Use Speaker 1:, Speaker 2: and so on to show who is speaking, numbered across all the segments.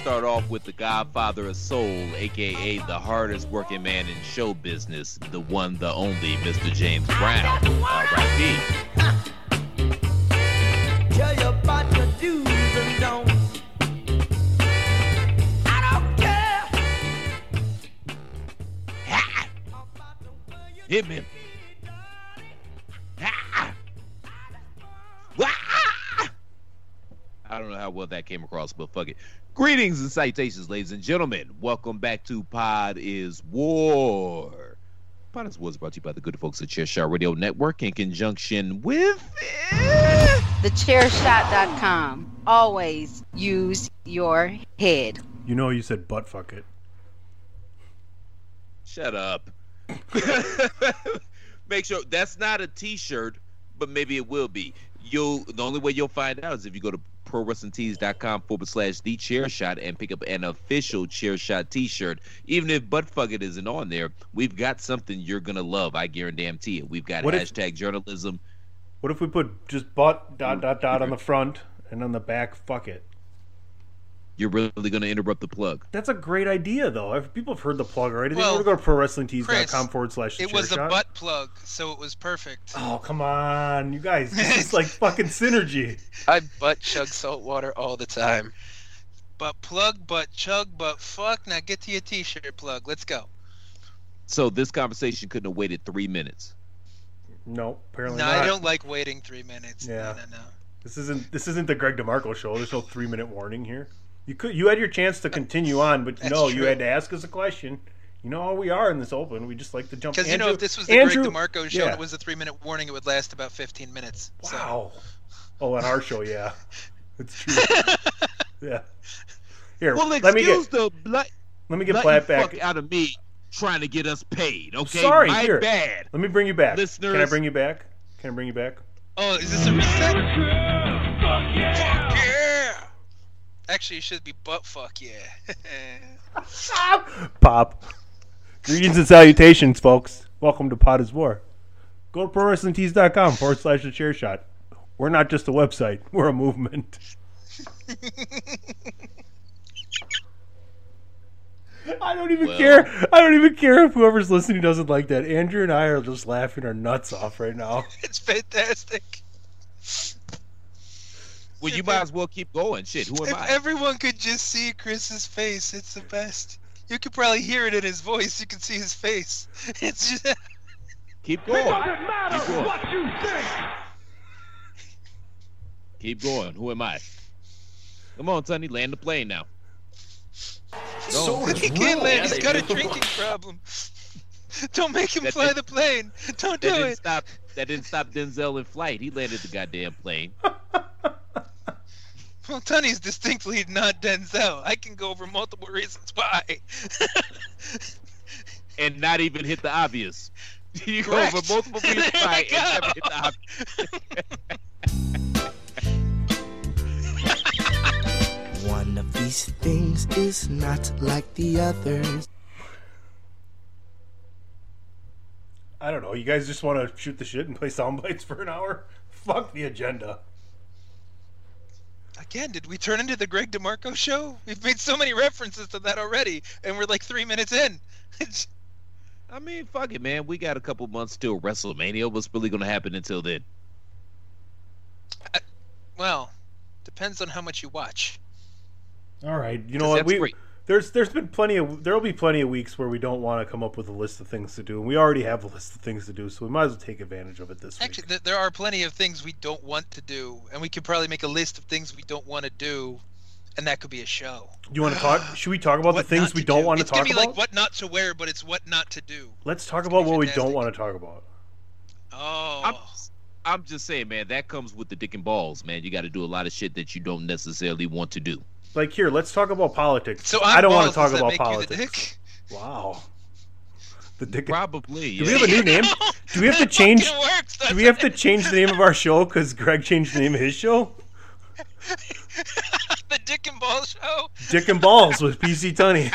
Speaker 1: Start off with the Godfather of Soul, aka the hardest working man in show business, the one, the only, Mr. James Brown. R.I.P.
Speaker 2: Tell you about your do's and don'ts. I don't care.
Speaker 1: Ha! Hit me. Don't know how well that came across, but fuck it. Greetings and citations, ladies and gentlemen. Welcome back to Pod is War. Pod is War is brought to you by the good folks at Chairshot Radio Network in conjunction with.
Speaker 3: the Thechairshot.com. Always use your head.
Speaker 4: You know, you said butt fuck it.
Speaker 1: Shut up. Make sure that's not a T-shirt, but maybe it will be. You'll the only way you'll find out is if you go to prowrestlingtees.com forward slash the chair shot and pick up an official chair shot T-shirt. Even if butt fuck it isn't on there, we've got something you're gonna love. I guarantee it. We've got
Speaker 4: What if-
Speaker 1: hashtag journalism.
Speaker 4: What if we put just butt dot mm. dot dot on the front and on the back fuck it?
Speaker 1: You're really gonna interrupt the plug.
Speaker 4: That's a great idea, though. If people have heard the plug already, they
Speaker 5: Well,
Speaker 4: need go to prowrestlingtees.com forward slash
Speaker 5: It was a
Speaker 4: chairshot.
Speaker 5: butt plug, so it was perfect.
Speaker 4: Oh, come on, you guys. This is like fucking synergy.
Speaker 6: I butt chug salt water all the time.
Speaker 5: Butt plug, butt chug, butt fuck. Now get to your t-shirt plug. Let's go.
Speaker 1: So this conversation couldn't have waited three minutes.
Speaker 4: No, apparently
Speaker 5: No,
Speaker 4: not.
Speaker 5: I don't like waiting three minutes.
Speaker 4: Yeah.
Speaker 5: No, no, no.
Speaker 4: This isn't this isn't the Greg DeMarco show. There's no three minute warning here. You could you had your chance to continue on, but
Speaker 5: That's
Speaker 4: no, you had to ask us a question. You know how we are in this open. We just like to jump. In.
Speaker 5: Because you know, if this was the
Speaker 4: Andrew,
Speaker 5: Greg DeMarco show and
Speaker 4: yeah.
Speaker 5: it was a three-minute warning, it would last about 15 minutes. So.
Speaker 4: Wow. Oh, on our show, yeah, it's true. yeah. Here,
Speaker 1: Well,
Speaker 4: let me get
Speaker 1: the blood.
Speaker 4: let me get
Speaker 1: Let
Speaker 4: Platt
Speaker 1: you
Speaker 4: back.
Speaker 1: fuck out of me trying to get us paid. Okay,
Speaker 4: Sorry,
Speaker 1: my
Speaker 4: here.
Speaker 1: bad.
Speaker 4: Let me bring you back. Can I bring you back? Can I bring you back?
Speaker 5: Oh, is this a reset? Yeah. Actually, it should be butt fuck yeah.
Speaker 4: Pop. Greetings and salutations, folks. Welcome to Pot is War. Go to ProWrestlingTees.com forward slash the chair shot. We're not just a website, we're a movement. I don't even
Speaker 1: Well.
Speaker 4: care. I don't even care if whoever's listening doesn't like that. Andrew and I are just laughing our nuts off right now.
Speaker 5: it's fantastic.
Speaker 1: Well, you might as well keep going. Shit, who am
Speaker 5: If
Speaker 1: I?
Speaker 5: everyone could just see Chris's face, it's the best. You could probably hear it in his voice. You can see his face. It's just
Speaker 1: Keep going. It doesn't matter Keep going. Keep going. Who am I? Come on, Sonny, land the plane now. Go.
Speaker 5: he can't land. He's got a drinking problem. Don't make him
Speaker 1: That
Speaker 5: fly the plane. Don't
Speaker 1: That
Speaker 5: do
Speaker 1: didn't
Speaker 5: it.
Speaker 1: stop. That didn't stop Denzel in flight. He landed the goddamn plane.
Speaker 5: Well, Tony's distinctly not Denzel. I can go over multiple reasons why.
Speaker 1: and not even hit the obvious. You go over multiple reasons why
Speaker 5: we
Speaker 1: and never hit the obvious.
Speaker 7: One of these things is not like the others.
Speaker 4: I don't know. You guys just want to shoot the shit and play sound bites for an hour? Fuck the agenda.
Speaker 5: Again, did we turn into the Greg DeMarco show? We've made so many references to that already, and we're like three minutes in.
Speaker 1: I mean, fuck it, man. We got a couple months till WrestleMania. What's really going to happen until then?
Speaker 5: well, depends on how much you watch.
Speaker 4: All right. You know what?
Speaker 1: that's
Speaker 4: We
Speaker 1: great.
Speaker 4: There's there's been plenty of there'll be plenty of weeks where we don't want to come up with a list of things to do, and we already have a list of things to do, so we might as well take advantage of it this week.
Speaker 5: Actually, there are plenty of things we don't want to do, and we could probably make a list of things we don't want to do, and that could be a show.
Speaker 4: you want to talk? Should we talk about the things we
Speaker 5: to
Speaker 4: don't
Speaker 5: do.
Speaker 4: want to
Speaker 5: It's gonna
Speaker 4: talk
Speaker 5: be
Speaker 4: about?
Speaker 5: like what not to wear, but it's what not to do.
Speaker 4: Let's talk
Speaker 5: It's
Speaker 4: about what
Speaker 5: be
Speaker 4: we don't want to talk about.
Speaker 5: Oh,
Speaker 1: I'm, I'm just saying, man. That comes with the dick and balls, man. You got to do a lot of shit that you don't necessarily want to do.
Speaker 4: Like here, let's talk about politics.
Speaker 5: so I'm
Speaker 4: I don't want to talk about
Speaker 5: make you the
Speaker 4: politics.
Speaker 5: dick?
Speaker 4: Wow. The dick.
Speaker 1: Probably.
Speaker 4: Do we have a new name? Do we have to change?
Speaker 5: works,
Speaker 4: Do we have to change the name of our show because Greg changed the name of his show?
Speaker 5: the Dick and Ball Show
Speaker 4: Dick and Balls with PC Tunney.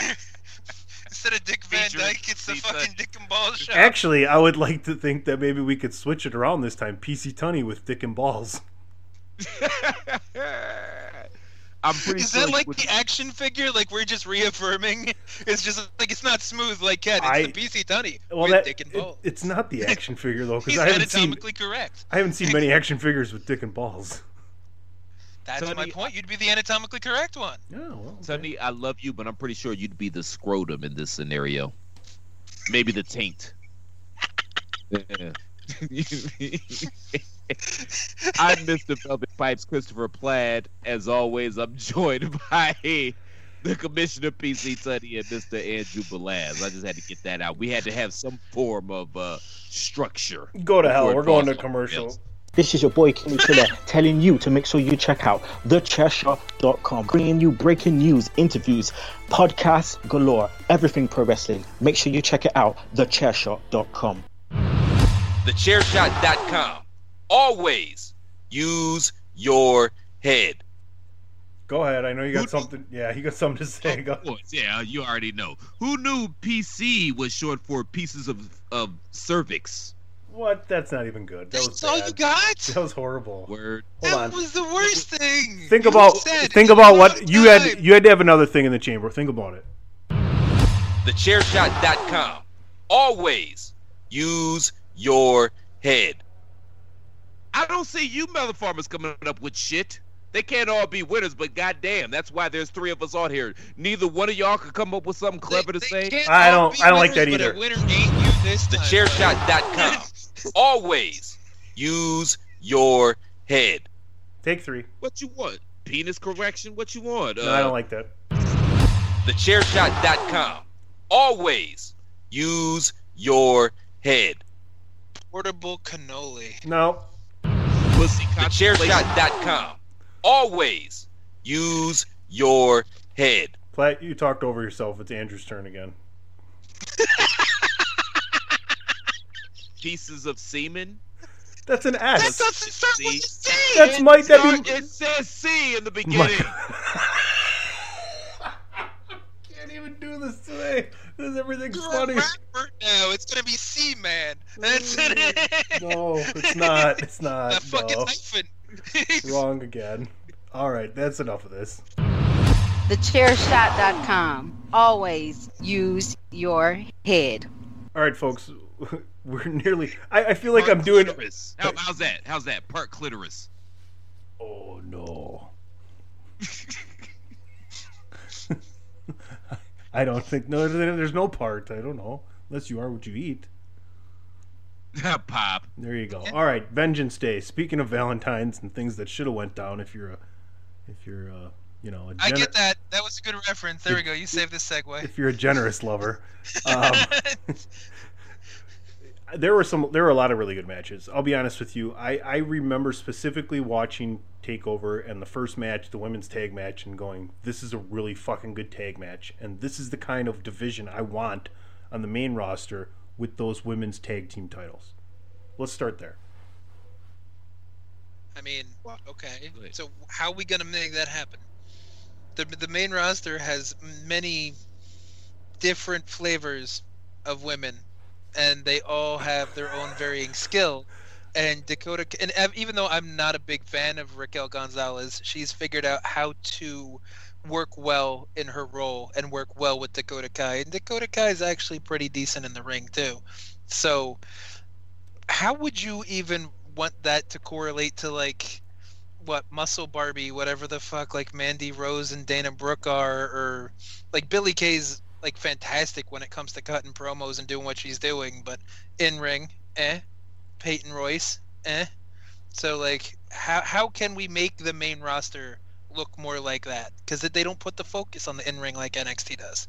Speaker 5: instead of Dick Van Dyke, it's the
Speaker 1: Steve
Speaker 5: fucking Dick and Ball Show.
Speaker 4: Actually, I would like to think that maybe we could switch it around this time. PC Tunney with Dick and Balls.
Speaker 1: I'm pretty
Speaker 5: Is
Speaker 1: sure
Speaker 5: that like
Speaker 1: with-
Speaker 5: the action figure? Like we're just reaffirming? It's just like it's not smooth like Ken. It's
Speaker 4: I-
Speaker 5: the PC Tunney
Speaker 4: Well,
Speaker 5: with
Speaker 4: that
Speaker 5: Dick and
Speaker 4: it-
Speaker 5: Balls.
Speaker 4: it's not the action figure though, because I haven't seen
Speaker 5: anatomically correct.
Speaker 4: I haven't seen many action figures with Dick and Balls.
Speaker 5: That's
Speaker 1: Sonny,
Speaker 5: my point. You'd be the anatomically correct one.
Speaker 4: Yeah, well, okay.
Speaker 1: Sonny, I love you, but I'm pretty sure you'd be the scrotum in this scenario. Maybe the taint. Yeah. I'm Mr. Velvet Pipes, Christopher Platt. As always, I'm joined by the Commissioner PC Tunney and Mr. Andrew Belaz. I just had to get that out. We had to have some form of uh, structure.
Speaker 4: Go to hell. We're going to
Speaker 1: falls off
Speaker 4: commercial.
Speaker 1: rails.
Speaker 8: This is your boy Kenny Killer telling you to make sure you check out thechairshot.com, bringing you breaking news, interviews, podcasts galore, everything pro wrestling. Make sure you check it out, thechairshot.com.
Speaker 6: TheChairShot.com. Always use your head.
Speaker 4: Go ahead. I know you got
Speaker 1: Who-
Speaker 4: something. Yeah, you got something to say. Go.
Speaker 1: Of course, yeah, you already know. Who knew PC was short for pieces of, of cervix?
Speaker 4: What? That's not even good. That was
Speaker 5: That's all
Speaker 4: bad.
Speaker 5: you got?
Speaker 4: That was horrible.
Speaker 1: Word.
Speaker 4: Hold
Speaker 5: that
Speaker 4: on.
Speaker 5: was the worst thing.
Speaker 4: Think
Speaker 5: You
Speaker 4: about think about what you had. You had to have another thing in the chamber. Think about it.
Speaker 6: TheChairShot.com. Always use your head.
Speaker 1: I don't see you mother farmers coming up with shit. They can't all be winners, but goddamn, that's why there's three of us on here. Neither one of y'all could come up with something clever
Speaker 5: They-
Speaker 1: to
Speaker 5: they
Speaker 1: say.
Speaker 4: I don't- I don't like that either.
Speaker 5: winner ain't you this time.
Speaker 6: TheChairShot.com. Always use your head.
Speaker 4: Take three.
Speaker 1: What you want? Penis correction? What you want?
Speaker 4: No, I don't uh, like that.
Speaker 6: TheChairShot.com. Always use your head.
Speaker 5: Portable cannoli.
Speaker 4: No.
Speaker 1: pussy contemplation.
Speaker 6: TheChairShot.com. Always use your head.
Speaker 4: Platt, you talked over yourself. It's Andrew's turn again.
Speaker 1: Pieces of semen.
Speaker 4: That's an
Speaker 5: That
Speaker 4: S.
Speaker 5: doesn't a
Speaker 1: See?
Speaker 5: C.
Speaker 4: That's Mike. That be,
Speaker 1: it says C in the beginning.
Speaker 4: Can't even do this today. This everything's
Speaker 5: You're
Speaker 4: funny.
Speaker 5: a rapper now. It's gonna be C man. That's it. Mm.
Speaker 4: No, it's not. It's not.
Speaker 5: That fucking
Speaker 4: No.
Speaker 5: hyphen.
Speaker 4: Wrong again. All right, that's enough of this.
Speaker 3: TheChairShot.com. Always use your head.
Speaker 4: All right, folks, we're nearly. I, I feel like I'm doing.
Speaker 1: Clitoris. How, how's that? How's that? Part clitoris.
Speaker 4: Oh no. I don't think no. there- There's no part. I don't know unless you are what you eat.
Speaker 1: Pop.
Speaker 4: There you go. All right, Vengeance Day. Speaking of Valentines and things that should have went down, if you're a, if you're a, you know, a
Speaker 5: I
Speaker 4: gener-
Speaker 5: get that. That was a good reference. There we go. You saved the segue.
Speaker 4: if you're a generous lover. Um, there were some there were a lot of really good matches. I'll be honest with you. I i remember specifically watching takeover and the first match the women's tag match and going this is a really fucking good tag match and this is the kind of division i want on the main roster with those women's tag team titles. Let's start there.
Speaker 5: I mean, okay. So how are we gonna make that happen? The the main roster has many different flavors of women, and they all have their own varying skill. And Dakota, and even though I'm not a big fan of Raquel Gonzalez, she's figured out how to work well in her role and work well with Dakota Kai. And Dakota Kai is actually pretty decent in the ring too. So, how would you even want that to correlate to like what Muscle Barbie, whatever the fuck, like Mandy Rose and Dana Brooke are, or like Billie Kay's like fantastic when it comes to cutting promos and doing what she's doing, but in ring, eh? Peyton Royce, eh? So like, how how can we make the main roster look more like that? Because they don't put the focus on the in ring like NXT does.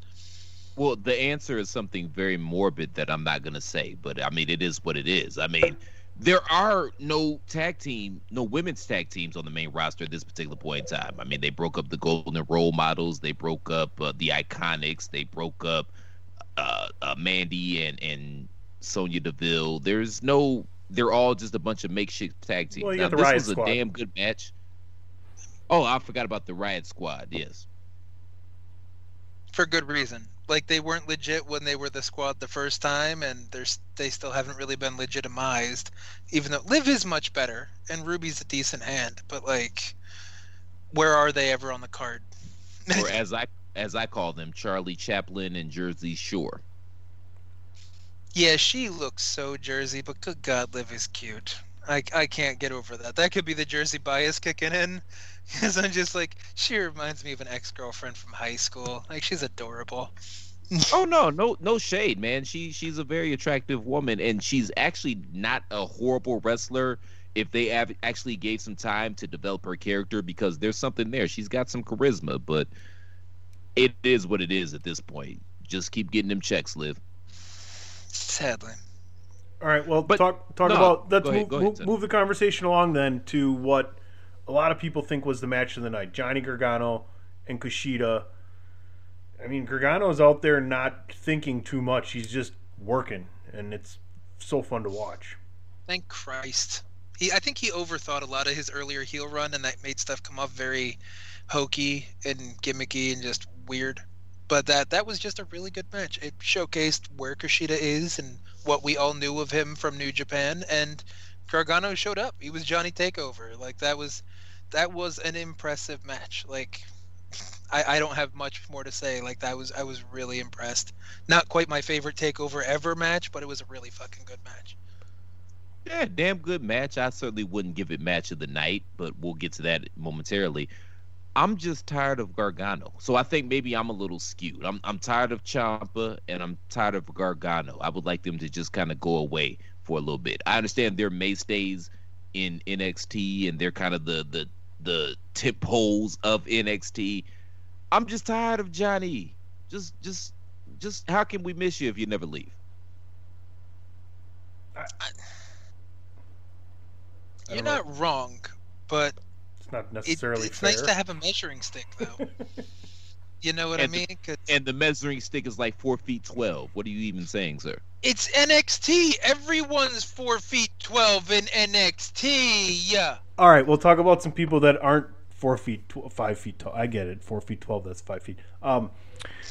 Speaker 1: Well, the answer is something very morbid that I'm not gonna say, but I mean it is what it is. I mean, there are no tag team, no women's tag teams on the main roster at this particular point in time. I mean, they broke up the Golden Role Models, they broke up uh, the Iconics, they broke up uh, uh, Mandy and and Sonya Deville. There's no, they're all just a bunch of makeshift tag teams.
Speaker 4: Well,
Speaker 1: now, this was
Speaker 4: Squad.
Speaker 1: a damn good match. Oh, I forgot about the Riot Squad. Yes.
Speaker 5: for good reason. Like they weren't legit when they were the squad the first time, and they're they still haven't really been legitimized. Even though Liv is much better and Ruby's a decent hand, but like, where are they ever on the card?
Speaker 1: or as I as I call them, Charlie Chaplin and Jersey Shore.
Speaker 5: yeah, she looks so Jersey, but good God, Liv is cute. I, I can't get over that. That could be the Jersey bias kicking in, because I'm just like she reminds me of an ex girlfriend from high school. Like she's adorable.
Speaker 1: Oh no, no, no shade, man. She she's a very attractive woman, and she's actually not a horrible wrestler. If they have actually gave some time to develop her character, because there's something there. She's got some charisma, but it is what it is at this point. Just keep getting them checks, Liv.
Speaker 5: Sadly.
Speaker 4: All right. Well,
Speaker 1: But-
Speaker 4: talk talk
Speaker 1: no,
Speaker 4: about let's
Speaker 1: go ahead,
Speaker 4: move,
Speaker 1: ahead,
Speaker 4: move the conversation along then to what a lot of people think was the match of the night: Johnny Gargano and Kushida. I mean, Gargano's out there not thinking too much; he's just working, and it's so fun to watch.
Speaker 5: Thank Christ. He, I think he overthought a lot of his earlier heel run, and that made stuff come off very hokey and gimmicky and just weird. But that that was just a really good match. It showcased where Kushida is and what we all knew of him from New Japan, and Gargano showed up. He was Johnny Takeover. Like that was that was an impressive match. Like I, I don't have much more to say. Like that was I was really impressed. Not quite my favorite Takeover ever match, but it was a really fucking good match.
Speaker 1: Yeah, damn good match. I certainly wouldn't give it match of the night, but we'll get to that momentarily. I'm just tired of Gargano. So I think maybe I'm a little skewed. I'm I'm tired of Ciampa and I'm tired of Gargano. I would like them to just kind of go away for a little bit. I understand they're mainstays in NXT and they're kind of the the the tip holes of NXT. I'm just tired of Johnny. Just just just how can we miss you if you never leave?
Speaker 4: I
Speaker 5: You're
Speaker 4: don't know.
Speaker 5: not wrong, but
Speaker 4: It's not
Speaker 5: it,
Speaker 4: necessarily
Speaker 5: it's
Speaker 4: fair.
Speaker 5: nice to have a measuring stick, though. You know what
Speaker 1: And
Speaker 5: I
Speaker 1: the- And the measuring stick is like four feet twelve. What are you even saying, sir?
Speaker 5: it's NXT. Everyone's four feet twelve in NXT. Yeah.
Speaker 4: All right, we'll talk about some people that aren't four feet, tw- five feet tall. I get it. Four feet twelve. That's five feet. Um,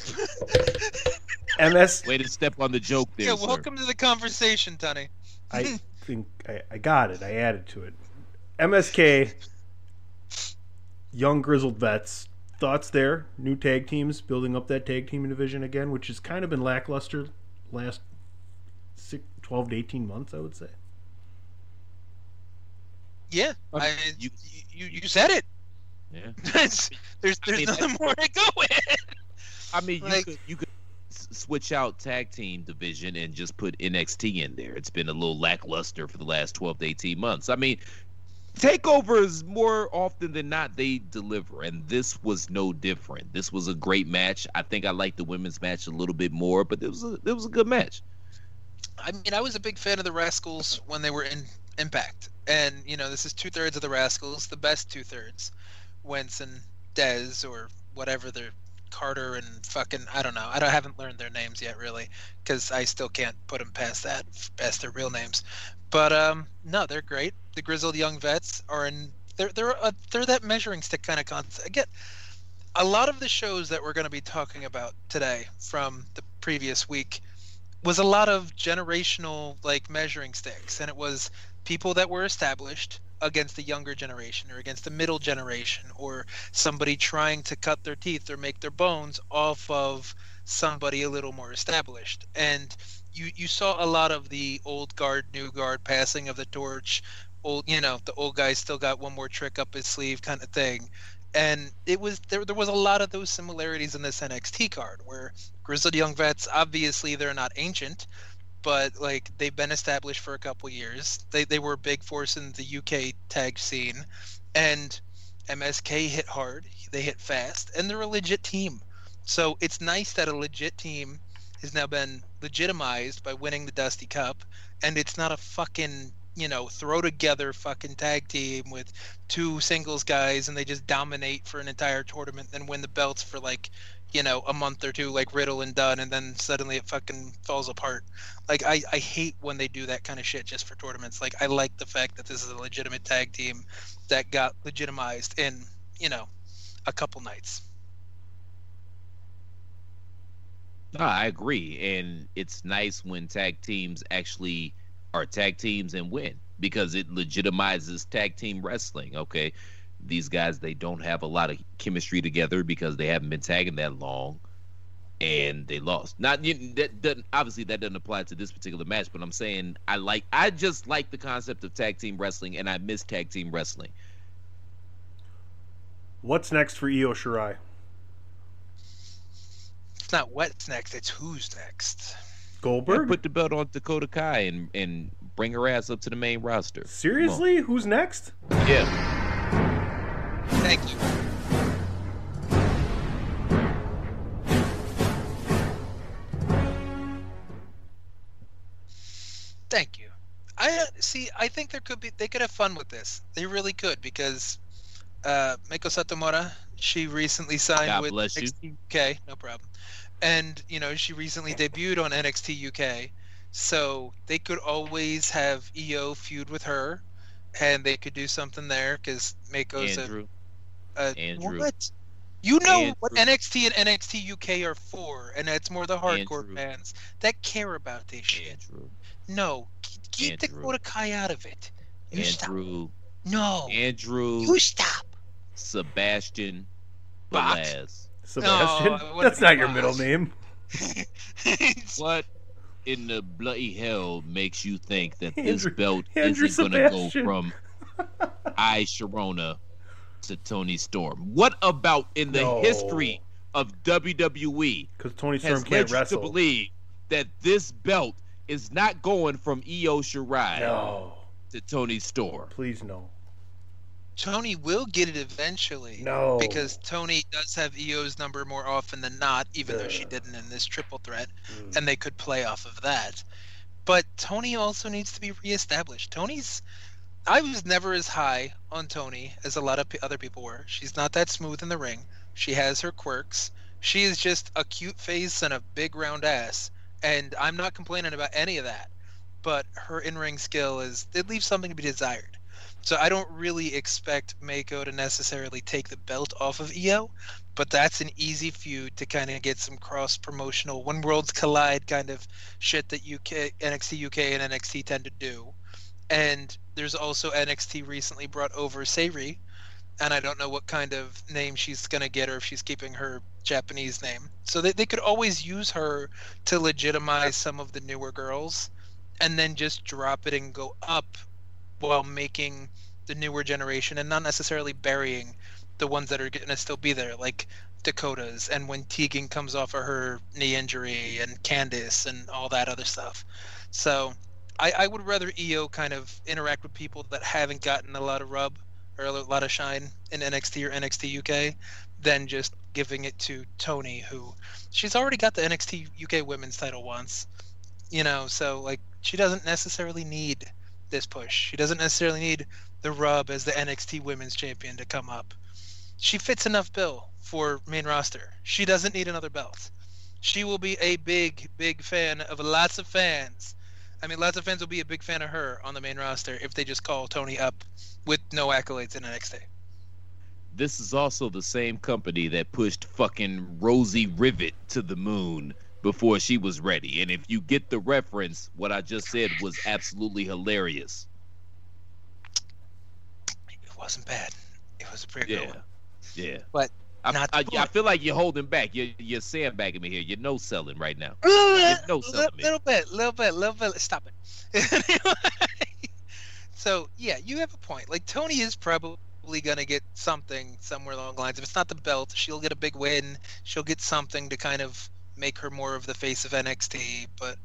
Speaker 4: MS.
Speaker 1: Way to step on the joke there,
Speaker 5: Yeah.
Speaker 1: sir.
Speaker 5: Welcome to the conversation, Tony.
Speaker 4: I think I, I got it. I added to it. MSK, young grizzled vets. Thoughts there? New tag teams building up that tag team division again, which has kind of been lackluster last six, 12 to 18 months, I would say.
Speaker 5: Yeah. I,
Speaker 1: you-
Speaker 5: you, you you said it.
Speaker 1: Yeah.
Speaker 5: there's there's
Speaker 1: I mean,
Speaker 5: nothing more to go with.
Speaker 1: I mean, you
Speaker 5: Like-
Speaker 1: could you could switch out tag team division and just put NXT in there. It's been a little lackluster for the last 12 to 18 months. I mean, takeovers more often than not they deliver and this was no different. This was a great match. I think I liked the women's match a little bit more, but it was a it was a good match.
Speaker 5: I mean, I was a big fan of the Rascals when they were in Impact, and you know, this is two thirds of the Rascals, the best two thirds, Wentz and Dez or whatever they're Carter and fucking I don't know. I don't, haven't learned their names yet really, because I still can't put them past that, past their real names. But um, no, they're great. The grizzled young vets are in. They're they're uh, they're that measuring stick kind of concept. Again, a lot of the shows that we're going to be talking about today from the previous week was a lot of generational like measuring sticks and it was people that were established against the younger generation or against the middle generation or somebody trying to cut their teeth or make their bones off of somebody a little more established. And you you saw a lot of the old guard new guard passing of the torch old you know the old guy still got one more trick up his sleeve kind of thing. And it was there there was a lot of those similarities in this NXT card where grizzled young vets obviously they're not ancient but like they've been established for a couple years. They they were a big force in the UK tag scene. And MSK hit hard. They hit fast. And they're a legit team. So it's nice that a legit team has now been legitimized by winning the Dusty Cup. And it's not a fucking you know throw together fucking tag team with two singles guys and they just dominate for an entire tournament then win the belts for like you know a month or two like riddle and Dunne and then suddenly it fucking falls apart. Like i i hate when they do that kind of shit just for tournaments. Like i like the fact that this is a legitimate tag team that got legitimized in you know a couple nights.
Speaker 1: No, I agree, and it's nice when tag teams actually are tag teams and win because it legitimizes tag team wrestling. Okay, these guys they don't have a lot of chemistry together because they haven't been tagging that long, and they lost. Not that doesn't obviously that doesn't apply to this particular match, but I'm saying I like I just like the concept of tag team wrestling, and I miss tag team wrestling.
Speaker 4: What's next for Io Shirai?
Speaker 5: it's not what's next it's who's next
Speaker 1: Yeah,
Speaker 4: Goldberg?
Speaker 1: put the belt on Dakota Kai and and bring her ass up to the main roster.
Speaker 4: Seriously? Who's next?
Speaker 1: Yeah.
Speaker 5: Thank you Thank you. I uh, see. I think there could be. They could have fun with this. They really could because uh, Meiko Satomura. She recently signed
Speaker 1: God
Speaker 5: with
Speaker 1: bless you.
Speaker 5: NXT UK. No problem. And you know she recently debuted on NXT UK. So they could always have Io feud with her, and they could do something there because Meiko's a
Speaker 1: Andrew.
Speaker 5: Uh,
Speaker 1: Andrew.
Speaker 5: What? You know what NXT and NXT UK are for, and it's more the hardcore
Speaker 1: Andrew.
Speaker 5: fans that care about this shit.
Speaker 1: Andrew.
Speaker 5: No, keep, keep
Speaker 1: Andrew.
Speaker 5: Dakota Kai out of it. You stop. No,
Speaker 1: Andrew.
Speaker 5: you stop.
Speaker 1: Sebastian
Speaker 5: Bot.
Speaker 1: Velez.
Speaker 4: Sebastian?
Speaker 5: it wouldn't
Speaker 4: That's not your middle name.
Speaker 1: What in the bloody hell makes you think that this
Speaker 4: Andrew-
Speaker 1: belt
Speaker 4: Andrew
Speaker 1: isn't going to go from I Sharona to Toni Storm? What about in the
Speaker 4: No.
Speaker 1: history of WWE
Speaker 4: Because
Speaker 1: Toni
Speaker 4: Storm
Speaker 1: led
Speaker 4: can't
Speaker 1: you to believe that this belt is not going from Io Shirai
Speaker 4: No.
Speaker 1: to Toni Storm?
Speaker 4: Please no.
Speaker 5: Toni will get it eventually.
Speaker 4: No.
Speaker 5: Because Toni does have Io's number more often than not, even though she didn't in this triple threat,
Speaker 4: Mm.
Speaker 5: and they could play off of that. But Toni also needs to be reestablished. Toni's. I was never as high on Toni as a lot of p- other people were. She's not that smooth in the ring. She has her quirks. She is just a cute face and a big round ass, and I'm not complaining about any of that. But her in-ring skill is it leaves something to be desired. So I don't really expect Meiko to necessarily take the belt off of Io, but that's an easy feud to kind of get some cross promotional when worlds collide kind of shit that UK NXT UK and NXT tend to do. And there's also NXT recently brought over Sareee, and I don't know what kind of name she's gonna get or if she's keeping her Japanese name. So they, they could always use her to legitimize some of the newer girls and then just drop it and go up while making the newer generation and not necessarily burying the ones that are going to still be there, like Dakota's and when Tegan comes off of her knee injury and Candice and all that other stuff. So I, I would rather Io kind of interact with people that haven't gotten a lot of rub or a lot of shine in NXT or NXT UK than just giving it to Toni, who she's already got the NXT UK women's title once. You know, so like she doesn't necessarily need this push. She doesn't necessarily need the rub as the NXT Women's Champion to come up. She fits enough bill for main roster. She doesn't need another belt. She will be a big, big fan of lots of fans. I mean, lots of fans will be a big fan of her on the main roster if they just call Toni up with no accolades in NXT.
Speaker 1: This is also the same company that pushed fucking Rosie Rivet to the moon before she was ready. And if you get the reference, what I just said was absolutely hilarious.
Speaker 5: It wasn't bad. It was a pretty
Speaker 1: Yeah.
Speaker 5: good one.
Speaker 1: Yeah.
Speaker 5: But
Speaker 1: I, I, I feel like you're holding back. You're, you're sandbagging me here. You're no selling right now. You're uh, no
Speaker 5: little,
Speaker 1: selling
Speaker 5: little bit, little bit, little bit. Stop it. So yeah, you have a point. Like Toni is probably gonna get something somewhere along the lines. If it's not the belt, she'll get a big win. She'll get something to kind of make her more of the face of NXT. But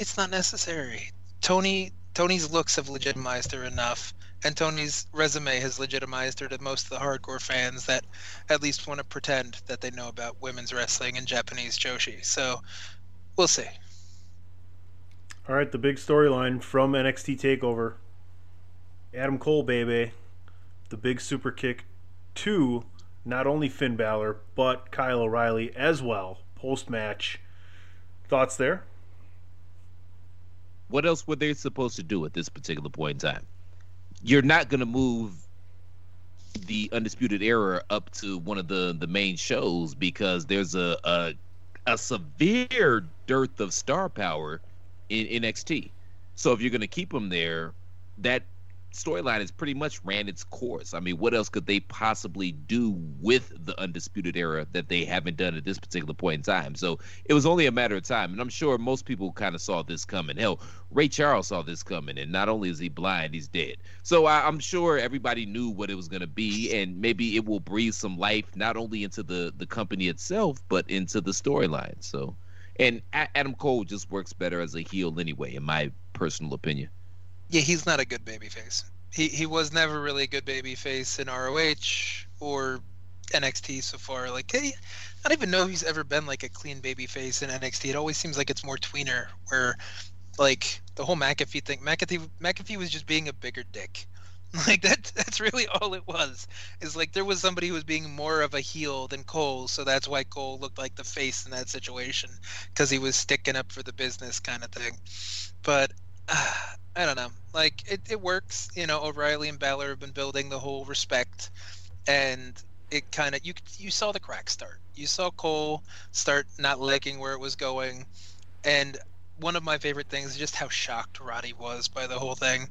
Speaker 5: it's not necessary. Toni Toni's looks have legitimized her enough, and Toni's resume has legitimized her to most of the hardcore fans that at least want to pretend that they know about women's wrestling and Japanese joshi. So we'll see.
Speaker 4: All right, the big storyline from NXT Takeover. Adam Cole, baby, the big super kick to not only Finn Balor but Kyle O'Reilly as well post match. Thoughts there?
Speaker 1: What else were they supposed to do at this particular point in time? You're not going to move the Undisputed Era up to one of the, the main shows because there's a, a a severe dearth of star power in NXT. So if you're going to keep them there, that storyline has pretty much ran its course. I mean, what else could they possibly do with the Undisputed Era that they haven't done at this particular point in time? So it was only a matter of time. And I'm sure most people kind of saw this coming. Hell, Ray Charles saw this coming. And not only is he blind, he's dead. So I, I'm sure everybody knew what it was going to be. And maybe it will breathe some life not only into the, the company itself, but into the storyline. So, and Adam Cole just works better as a heel anyway, in my personal opinion.
Speaker 5: Yeah, he's not a good babyface. He he was never really a good babyface in ROH or NXT so far. Like, hey, I don't even know if he's ever been like a clean babyface in NXT. It always seems like it's more tweener, where like the whole McAfee thing. McAfee McAfee was just being a bigger dick. Like that that's really all it was. Is like there was somebody who was being more of a heel than Cole, so that's why Cole looked like the face in that situation because he was sticking up for the business kind of thing. But uh, I don't know. Like it, it works. You know, O'Reilly and Balor have been building the whole respect, and it kind of you you saw the cracks start. You saw Cole start not liking where it was going, and one of my favorite things is just how shocked Roddy was by the whole thing,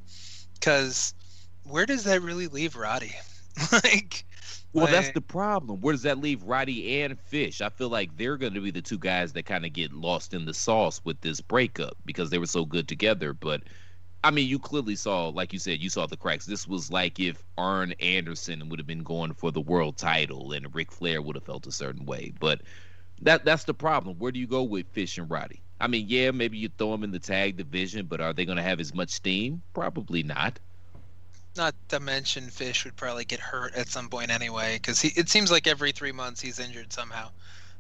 Speaker 5: because where does that really leave Roddy? like,
Speaker 1: Well, that's the problem. Where does that leave Roddy and Fish? I feel like they're going to be the two guys that kind of get lost in the sauce with this breakup because they were so good together. But I mean, you clearly saw, like you said, you saw the cracks. This was like if Arn Anderson would have been going for the world title and Ric Flair would have felt a certain way. But that that's the problem. Where do you go with Fish and Roddy? I mean, yeah, maybe you throw them in the tag division, but are they going to have as much steam? Probably not.
Speaker 5: Not to mention, Fish would probably get hurt at some point anyway, because it seems like every three months he's injured somehow.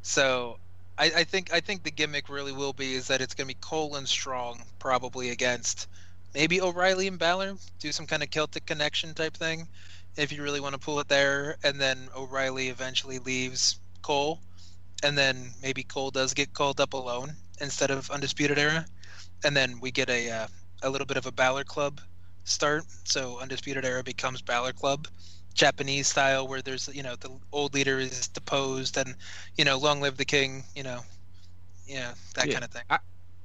Speaker 5: So I, think I think the gimmick really will be is that it's going to be Cole and Strong probably against maybe O'Reilly and Balor, do some kind of Celtic connection type thing, if you really want to pull it there, and then O'Reilly eventually leaves Cole, and then maybe Cole does get called up alone instead of Undisputed Era, and then we get a uh, a little bit of a Balor Club start. So Undisputed Era becomes Balor Club, Japanese style, where there's you know the old leader is deposed, and you know long live the king, you know, yeah that
Speaker 1: Yeah.
Speaker 5: kind of thing.
Speaker 1: I,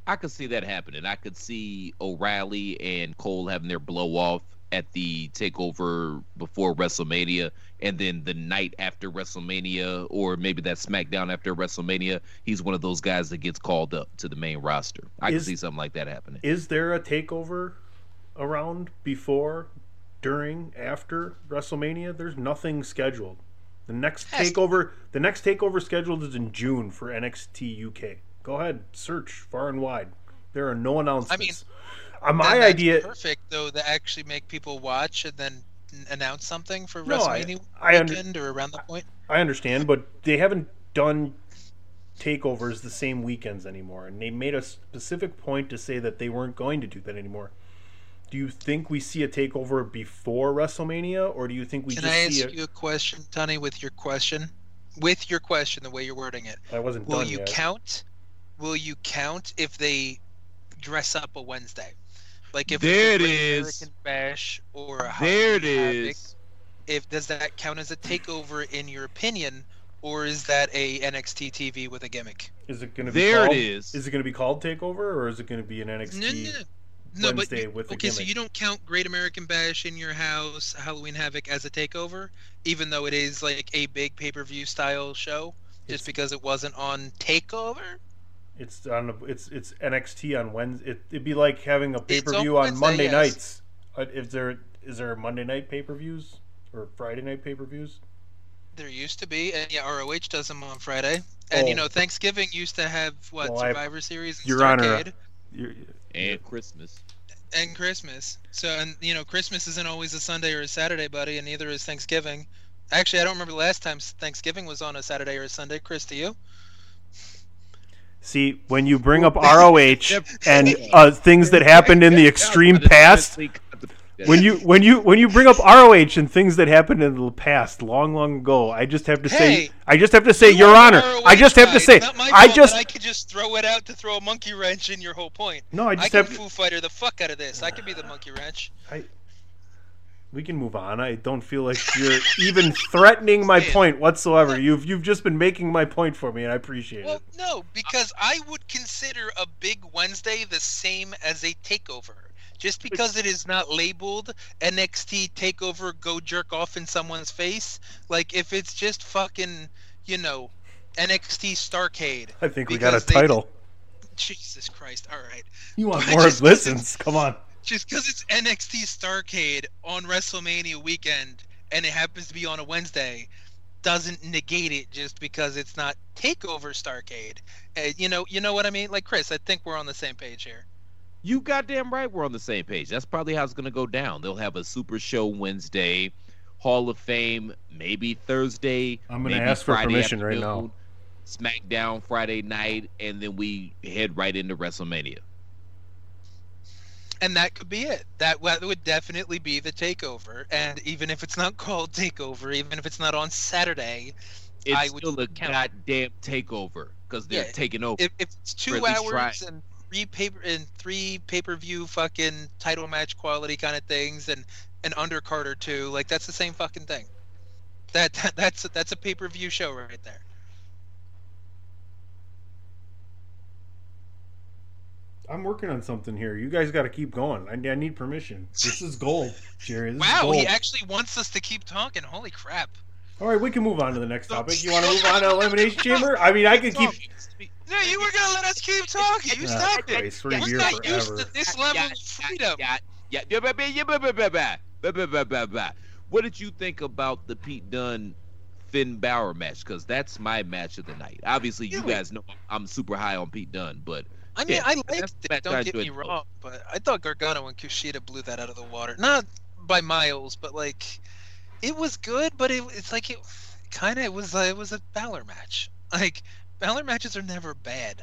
Speaker 1: I could see that happening. I could see O'Reilly and Cole having their blow off at the takeover before WrestleMania, and then the night after WrestleMania, or maybe that SmackDown after WrestleMania, he's one of those guys that gets called up to the main roster. I
Speaker 4: Is-
Speaker 1: could see something like that happening.
Speaker 4: Is there a takeover around before, during, after WrestleMania? There's nothing scheduled. The next takeover, the next takeover scheduled is in June for NXT UK. Go ahead, search far and wide. There are no announcements. I mean,
Speaker 5: uh, my
Speaker 4: idea,
Speaker 5: perfect though to actually make people watch and then announce something for
Speaker 4: No,
Speaker 5: WrestleMania
Speaker 4: I under-
Speaker 5: weekend or around the point.
Speaker 4: I understand, but they haven't done takeovers the same weekends anymore, and they made a specific point to say that they weren't going to do that anymore. Do you think we see a takeover before WrestleMania, or do you think we
Speaker 5: Can
Speaker 4: just
Speaker 5: I
Speaker 4: see
Speaker 5: ask
Speaker 4: it?
Speaker 5: you a question, Tony, with your question? With your question, the way you're wording it.
Speaker 4: I wasn't
Speaker 5: Will you
Speaker 4: yet.
Speaker 5: count? Will you count if they dress up a Wednesday? Like if
Speaker 1: There
Speaker 5: it's a Great. American Bash or a
Speaker 1: There it
Speaker 5: Halloween Havoc,
Speaker 1: is.
Speaker 5: If does that count as a takeover in your opinion, or is that a NXT TV with a gimmick?
Speaker 4: Is it going to be
Speaker 1: There
Speaker 4: called,
Speaker 1: is.
Speaker 4: Is it going to be called Takeover, or is it going to be an NXT?
Speaker 5: No, no, no. No, but
Speaker 4: Wednesday
Speaker 5: you-
Speaker 4: with a
Speaker 5: okay, so
Speaker 4: gimmick.
Speaker 5: you don't count Great American Bash in your house, Halloween Havoc as a takeover, even though it is like a big pay-per-view style show,
Speaker 4: It's-
Speaker 5: just because it wasn't on Takeover.
Speaker 4: It's on. a- It's it's NXT on Wednesday. It, it'd be like having a pay per view on
Speaker 5: Wednesday,
Speaker 4: Monday
Speaker 5: yes.
Speaker 4: nights. Uh, Is there is there Monday night pay per views or Friday night pay per views?
Speaker 5: There used to be, and yeah, ROH does them on Friday. And you
Speaker 4: Oh.
Speaker 5: know, Thanksgiving used to have what
Speaker 4: Well, I-
Speaker 5: Survivor Series, and
Speaker 4: Your Honor,
Speaker 5: Starrcade,
Speaker 1: And Christmas.
Speaker 5: and Christmas. So, and you know, Christmas isn't always a Sunday or a Saturday, buddy, and neither is Thanksgiving. Actually, I don't remember the last time Thanksgiving was on a Saturday or a Sunday. Chris, do you?
Speaker 4: See, when you bring up ROH and uh, things that happened in the extreme past, when you when you when you bring up ROH and things that happened in the past, long long ago, I just have to say,
Speaker 5: Hey,
Speaker 4: I just have to say,
Speaker 5: You
Speaker 4: Your Honor, I just have to say,
Speaker 5: It's not my
Speaker 4: I just
Speaker 5: I could just throw it out to throw a monkey wrench in your whole point.
Speaker 4: no, I just
Speaker 5: can
Speaker 4: have
Speaker 5: Foo Fighter the fuck out of this. I could be the monkey wrench.
Speaker 4: We can move on. I don't feel like you're even threatening my point whatsoever. You've you've just been making my point for me, and I appreciate
Speaker 5: Well,
Speaker 4: it.
Speaker 5: no, because I would consider a big Wednesday the same as a takeover. Just because it is not labeled NXT takeover go jerk off in someone's face, like if it's just fucking, you know, NXT Starrcade.
Speaker 4: I think we got a
Speaker 5: because they-
Speaker 4: title.
Speaker 5: Jesus Christ! All right.
Speaker 4: You want more listens? Come on.
Speaker 5: Just because it's NXT Starrcade on WrestleMania weekend and it happens to be on a Wednesday doesn't negate it just because it's not Takeover Starrcade. Uh, you know, you know what I mean? Like Chris, I think we're on the same page here.
Speaker 1: You goddamn right we're on the same page. That's probably how it's gonna go down. They'll have a super show Wednesday, Hall of Fame maybe Thursday.
Speaker 4: I'm gonna
Speaker 1: maybe
Speaker 4: ask for permission right now.
Speaker 1: SmackDown Friday night, and then we head right into WrestleMania.
Speaker 5: And that could be it. That would definitely be the takeover. And even if it's not called takeover, even if it's not on Saturday,
Speaker 1: It's
Speaker 5: I would
Speaker 1: still a
Speaker 5: count-
Speaker 1: goddamn takeover because they're
Speaker 5: Yeah,
Speaker 1: taking over.
Speaker 5: if, if it's two hours and three paper and three pay per view fucking title match quality kind of things and an undercard or two, like that's the same fucking thing. That, that that's that's a pay per view show right there.
Speaker 4: I'm working on something here. You guys got to keep going. I, I, need permission. This is gold, Jerry. This
Speaker 5: wow,
Speaker 4: gold.
Speaker 5: he actually wants us to keep talking. Holy crap!
Speaker 4: All right, we can move on to the next topic. You want to move on to elimination chamber? I mean, I could keep.
Speaker 5: No, you were gonna let us keep talking. You stopped it.
Speaker 4: We're,
Speaker 5: we're not
Speaker 4: forever.
Speaker 5: used to this level yeah, of freedom.
Speaker 1: Yeah, yeah. What did you think about the Pete Dunne Finn Balor match? Because that's my match of the night. Obviously, you guys know I'm super high on Pete Dunne, but
Speaker 5: I mean,
Speaker 1: Yeah,
Speaker 5: I liked it. Don't get me wrong, but I thought Gargano and Kushida blew that out of the water. Not by miles, but like it was good. But it, it's like it kind of it was uh, it was a Balor match. Like Balor matches are never bad.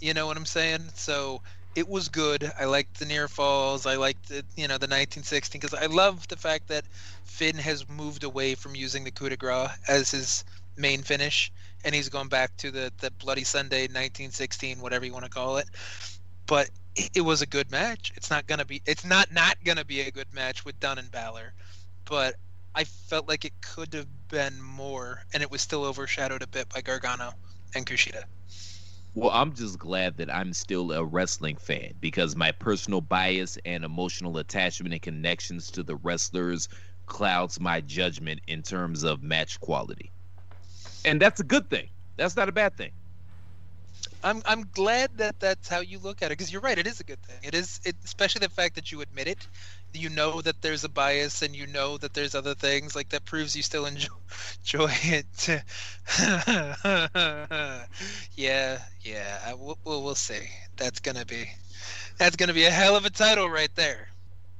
Speaker 5: You know what I'm saying? So it was good. I liked the near falls. I liked the you know the 1916 because I love the fact that Finn has moved away from using the coup de grace as his main finish, and he's going back to the the Bloody Sunday 1916, whatever you want to call it. But it, was a good match. It's not gonna be. It's not not gonna be a good match with Dunne and Balor, but I felt like it could have been more, and it was still overshadowed a bit by Gargano and Kushida.
Speaker 1: Well, I'm just glad that I'm still a wrestling fan because my personal bias and emotional attachment and connections to the wrestlers clouds my judgment in terms of match quality. And that's a good thing. That's not a bad thing.
Speaker 5: I'm I'm glad that that's how you look at it because you're right. It is a good thing. It is, it, especially the fact that you admit it. You know that there's a bias, and you know that there's other things like that proves you still enjoy, enjoy it. yeah, yeah. I, we'll, we'll we'll see. That's gonna be that's gonna be a hell of a title right there.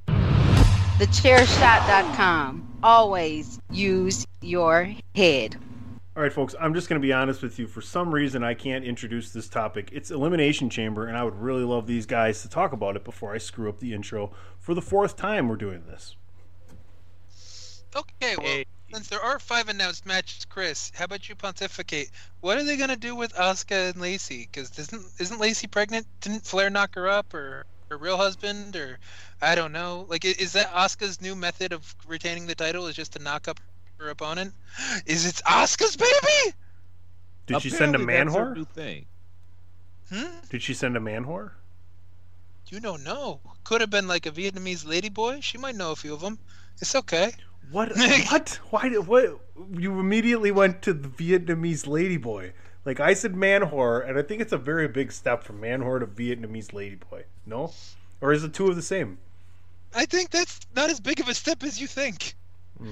Speaker 3: TheChairShot.com. Always use your head.
Speaker 4: All right, folks, I'm just going to be honest with you. For some reason, I can't introduce this topic. It's Elimination Chamber, and I would really love these guys to talk about it before I screw up the intro for the fourth time we're doing this.
Speaker 5: Okay, well, since there are five announced matches, Chris, how about you pontificate? What are they gonna do with Asuka and Lacey? Because isn't isn't Lacey pregnant? Didn't Flair knock her up, or her real husband, or I don't know. Like, is that Asuka's new method of retaining the title? Is just to knock up her opponent? Is it Asuka's baby?
Speaker 4: Did she send a
Speaker 1: Apparently
Speaker 4: man whore?
Speaker 1: new thing.
Speaker 5: Hmm?
Speaker 4: Did she send a man whore?
Speaker 5: You don't know. Could have been like a Vietnamese ladyboy. She might know a few of them. It's okay.
Speaker 4: What? what? Why? Did, what? You immediately went to the Vietnamese ladyboy. Like I said, man whore, and I think it's a very big step from man whore to Vietnamese ladyboy. No, or is the two of the same?
Speaker 5: I think that's not as big of a step as you think.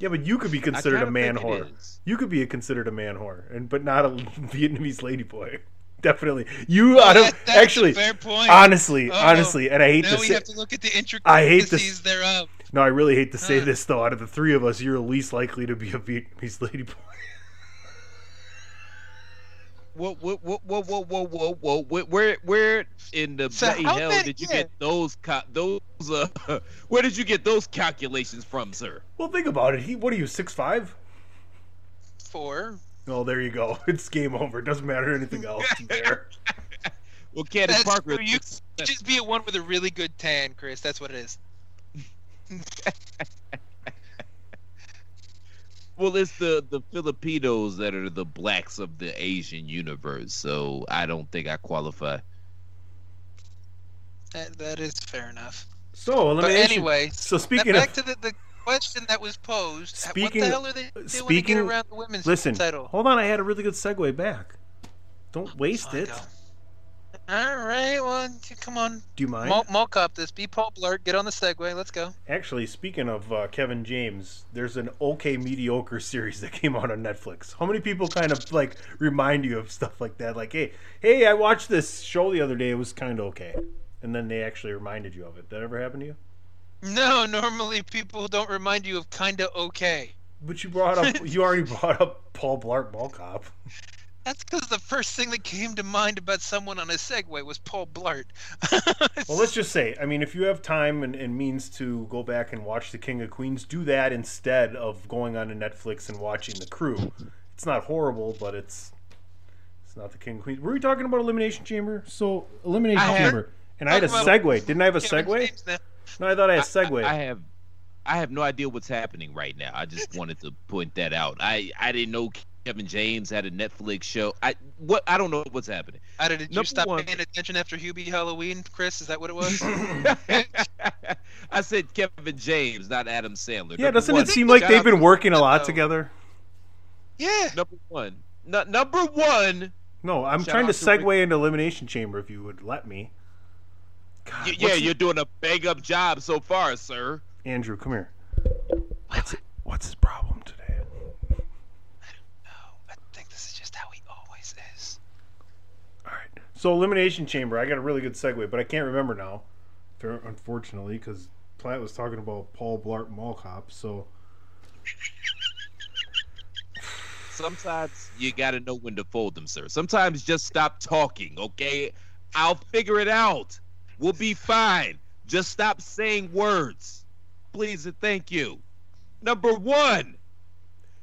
Speaker 4: Yeah, but you could be considered a man
Speaker 1: think
Speaker 4: whore. You could be a, considered a man whore, and but not a Vietnamese ladyboy. Definitely, you out of
Speaker 5: That- that's a
Speaker 4: actually,
Speaker 5: fair point.
Speaker 4: honestly,
Speaker 5: Uh-oh.
Speaker 4: honestly, and I hate
Speaker 5: now
Speaker 4: to
Speaker 5: we
Speaker 4: say,
Speaker 5: have to look at the intricacies
Speaker 4: I hate this-
Speaker 5: thereof.
Speaker 4: no, I really hate to say
Speaker 5: Huh.
Speaker 4: this though. Out of the three of us, you're least likely to be a Vietnamese ladyboy.
Speaker 1: Whoa, whoa, whoa, whoa, whoa, whoa, whoa, whoa! Where, where, where in the
Speaker 5: So
Speaker 1: bloody hell
Speaker 5: many-
Speaker 1: did you
Speaker 5: yeah.
Speaker 1: get those? Co- those, uh, where did you get those calculations from, sir?
Speaker 4: well, think about it. He, what are you, six five?
Speaker 5: Four.
Speaker 4: Oh, there you go. It's game over. It doesn't matter anything else. there.
Speaker 1: Well, Candace
Speaker 5: That's
Speaker 1: Parker.
Speaker 5: true. You you just be a one with a really good tan, Chris. That's what it is.
Speaker 1: Well, it's the the Filipinos that are the blacks of the Asian universe, so I don't think I qualify.
Speaker 5: That, that is fair enough.
Speaker 4: So
Speaker 5: But
Speaker 4: elimination.
Speaker 5: anyway,
Speaker 4: so speaking
Speaker 5: back
Speaker 4: of
Speaker 5: to the, the question that was posed.
Speaker 4: Speaking-
Speaker 5: what the hell are they doing
Speaker 4: speaking,
Speaker 5: to get around the women's
Speaker 4: listen,
Speaker 5: title?
Speaker 4: hold on. I had a really good segue back. Don't waste oh it.
Speaker 5: All right, well, come on.
Speaker 4: Do you mind?
Speaker 5: Mo- Mo cop this. Be Paul Blart. Get on the Segway. Let's go.
Speaker 4: Actually, speaking of uh, Kevin James, there's an okay mediocre series that came out on Netflix. How many people kind of like remind you of stuff like that? Like, hey, hey, I watched this show the other day. It was kind of okay, and then they actually reminded you of it. Did that ever happen to you?
Speaker 5: No, normally people don't remind you of kinda okay.
Speaker 4: But you brought up, you already brought up Paul Blart Mall Cop.
Speaker 5: That's because the first thing that came to mind about someone on a Segway was Paul Blart.
Speaker 4: Well, let's just say, I mean, if you have time and, and means to go back and watch The King of Queens, do that instead of going on to Netflix and watching The Crew. It's not horrible, but it's it's not The King of Queens. Were we talking about Elimination Chamber? So Elimination
Speaker 1: I have-
Speaker 4: Chamber, and I had a
Speaker 5: Talking about
Speaker 4: segue. Didn't I have a
Speaker 5: Kevin
Speaker 4: segue? No, I thought I had a segue.
Speaker 1: I, I have, I have no idea what's happening right now. I just wanted to point that out. I I didn't know Kevin James had a Netflix show. I what I don't know what's happening.
Speaker 5: I did, did you stop
Speaker 1: one-
Speaker 5: paying attention after Hubie Halloween, Chris? Is that what it was?
Speaker 1: I said Kevin James, not Adam Sandler.
Speaker 4: yeah,
Speaker 1: Number
Speaker 4: doesn't
Speaker 1: one,
Speaker 4: it seem like they've been working a lot
Speaker 5: No.
Speaker 4: together?
Speaker 5: yeah.
Speaker 1: Number one, Nu- number one.
Speaker 4: No, I'm trying to
Speaker 1: out to Rick-
Speaker 4: segue into Elimination Chamber if you would let me. God,
Speaker 1: Y- yeah, you're doing a bang up job so far, sir.
Speaker 4: Andrew, come here. What's, what's his problem today?
Speaker 5: No, I think this is just how he always is.
Speaker 4: All right. So Elimination Chamber, I got a really good segue, but I can't remember now. Unfortunately, because Platt was talking about Paul Blart Mall Cop. So
Speaker 1: Sometimes you got to know when to fold them, sir. Sometimes just stop talking, okay? I'll figure it out. We'll be fine. Just stop saying words. Please and thank you. Number one,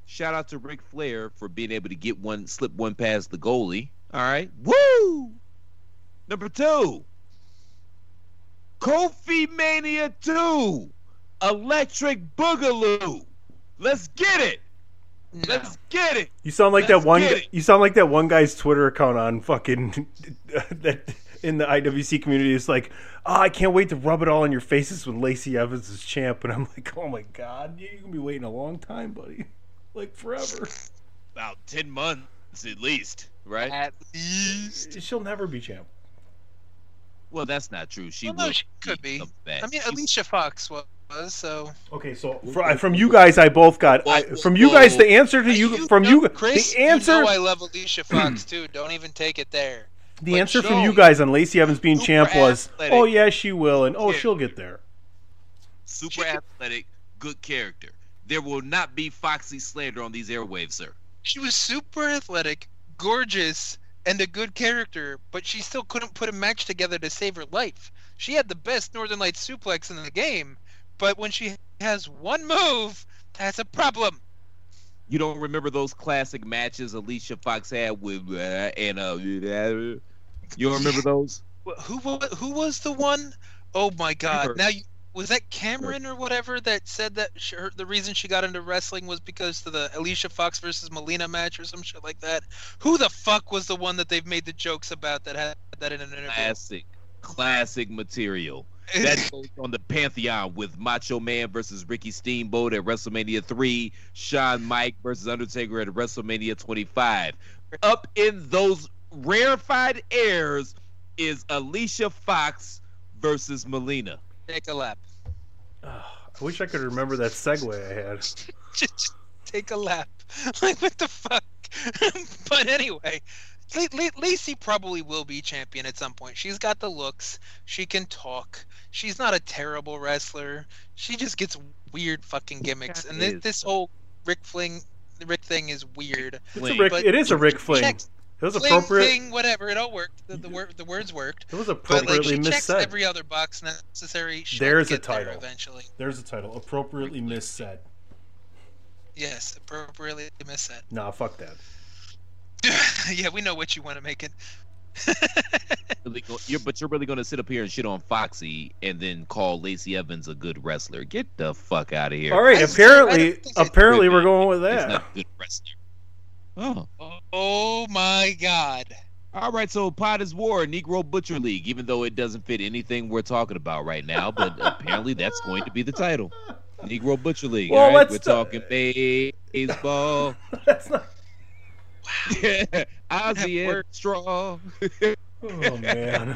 Speaker 1: Shout out to Ric Flair for being able to get one, slip one past the goalie. All right. Woo! Number two, Kofi Mania 2, Electric Boogaloo. Let's get it. Let's get it.
Speaker 4: You sound like
Speaker 1: Let's
Speaker 4: that one.
Speaker 1: get.
Speaker 4: You sound like that one guy's Twitter account on fucking that in the IWC community is like, oh, I can't wait to rub it all in your faces when Lacey Evans is champ, and I'm like, oh my god, you're gonna be waiting a long time, buddy, like forever.
Speaker 1: About 10 months at least, right?
Speaker 5: At least.
Speaker 4: She'll never be champ.
Speaker 1: Well, that's not true. She
Speaker 5: Well, no,
Speaker 1: will
Speaker 5: she could be.
Speaker 1: a match.
Speaker 5: I mean, Alicia Fox was, so.
Speaker 4: Okay, so fr- from you guys, I both got. I, from you guys, the answer to you, from you,
Speaker 5: Chris,
Speaker 4: the answer,
Speaker 5: you know I love Alicia Fox too. Don't even take it there.
Speaker 4: the
Speaker 5: but
Speaker 4: answer from you guys on Lacey Evans being
Speaker 1: super
Speaker 4: champ was,
Speaker 1: athletic.
Speaker 4: oh yeah, she will, and oh
Speaker 1: Yeah.
Speaker 4: she'll get there.
Speaker 1: super athletic, good character. There will not be Foxy slander on these airwaves, sir.
Speaker 5: She was super athletic, gorgeous, and a good character, but she still couldn't put a match together to save her life. She had the best Northern Lights suplex in the game, but when she has one move, that's a problem.
Speaker 1: You don't remember those classic matches Alicia Fox had with uh, and uh, you don't remember those?
Speaker 5: Wh- Who who was the one? Oh my God! Now you was that Cameron or whatever that said that she, her, the reason she got into wrestling was because of the Alicia Fox versus Melina match or some shit like that. Who the fuck was the one that they've made the jokes about that had that in an interview?
Speaker 1: Classic, classic material. That goes on the Pantheon with Macho Man versus Ricky Steamboat at WrestleMania 3, Shawn Mike versus Undertaker at WrestleMania 25. Up in those rarefied airs is Alicia Fox versus Melina.
Speaker 5: Take a lap.
Speaker 4: I wish I could remember that segue I had.
Speaker 5: Just take a lap. Like what the fuck? but anyway, La- La- Lacey probably will be champion at some point. She's got the looks. She can talk. She's not a terrible wrestler. She just gets weird fucking gimmicks. And this, this whole Rick Fling, the Rick thing is weird.
Speaker 4: It's a Rick,
Speaker 5: But
Speaker 4: it is a Rick fling.
Speaker 5: checks-
Speaker 4: It was
Speaker 5: Fling,
Speaker 4: appropriate.
Speaker 5: fling, whatever. It all worked. The, the, word, the words worked.
Speaker 4: It was
Speaker 5: But like she checks
Speaker 4: missaid.
Speaker 5: every other box necessary. She'll
Speaker 4: There's a
Speaker 5: get there
Speaker 4: title.
Speaker 5: eventually.
Speaker 4: There's a title. Appropriately missaid.
Speaker 5: Yes, appropriately missaid.
Speaker 4: Nah, fuck that.
Speaker 5: yeah, we know what you want to make it.
Speaker 1: You're, but you're really going to sit up here and shit on Foxy and then call Lacey Evans a good wrestler. Get the fuck out of here.
Speaker 4: All right,
Speaker 5: I- I
Speaker 4: apparently,
Speaker 5: don't think I-
Speaker 4: apparently we're going with
Speaker 1: He's
Speaker 4: that.
Speaker 1: not good wrestler. Oh.
Speaker 5: Oh my god.
Speaker 1: All right, so Pot is War, Negro Butcher League, even though it doesn't fit anything we're talking about right now, but apparently that's going to be the title. Negro Butcher League.
Speaker 4: Well,
Speaker 1: all right, we're
Speaker 4: ta-
Speaker 1: talking baseball.
Speaker 4: That's not. Wow.
Speaker 1: Ozzy and
Speaker 5: word.
Speaker 1: Straw.
Speaker 4: Oh man.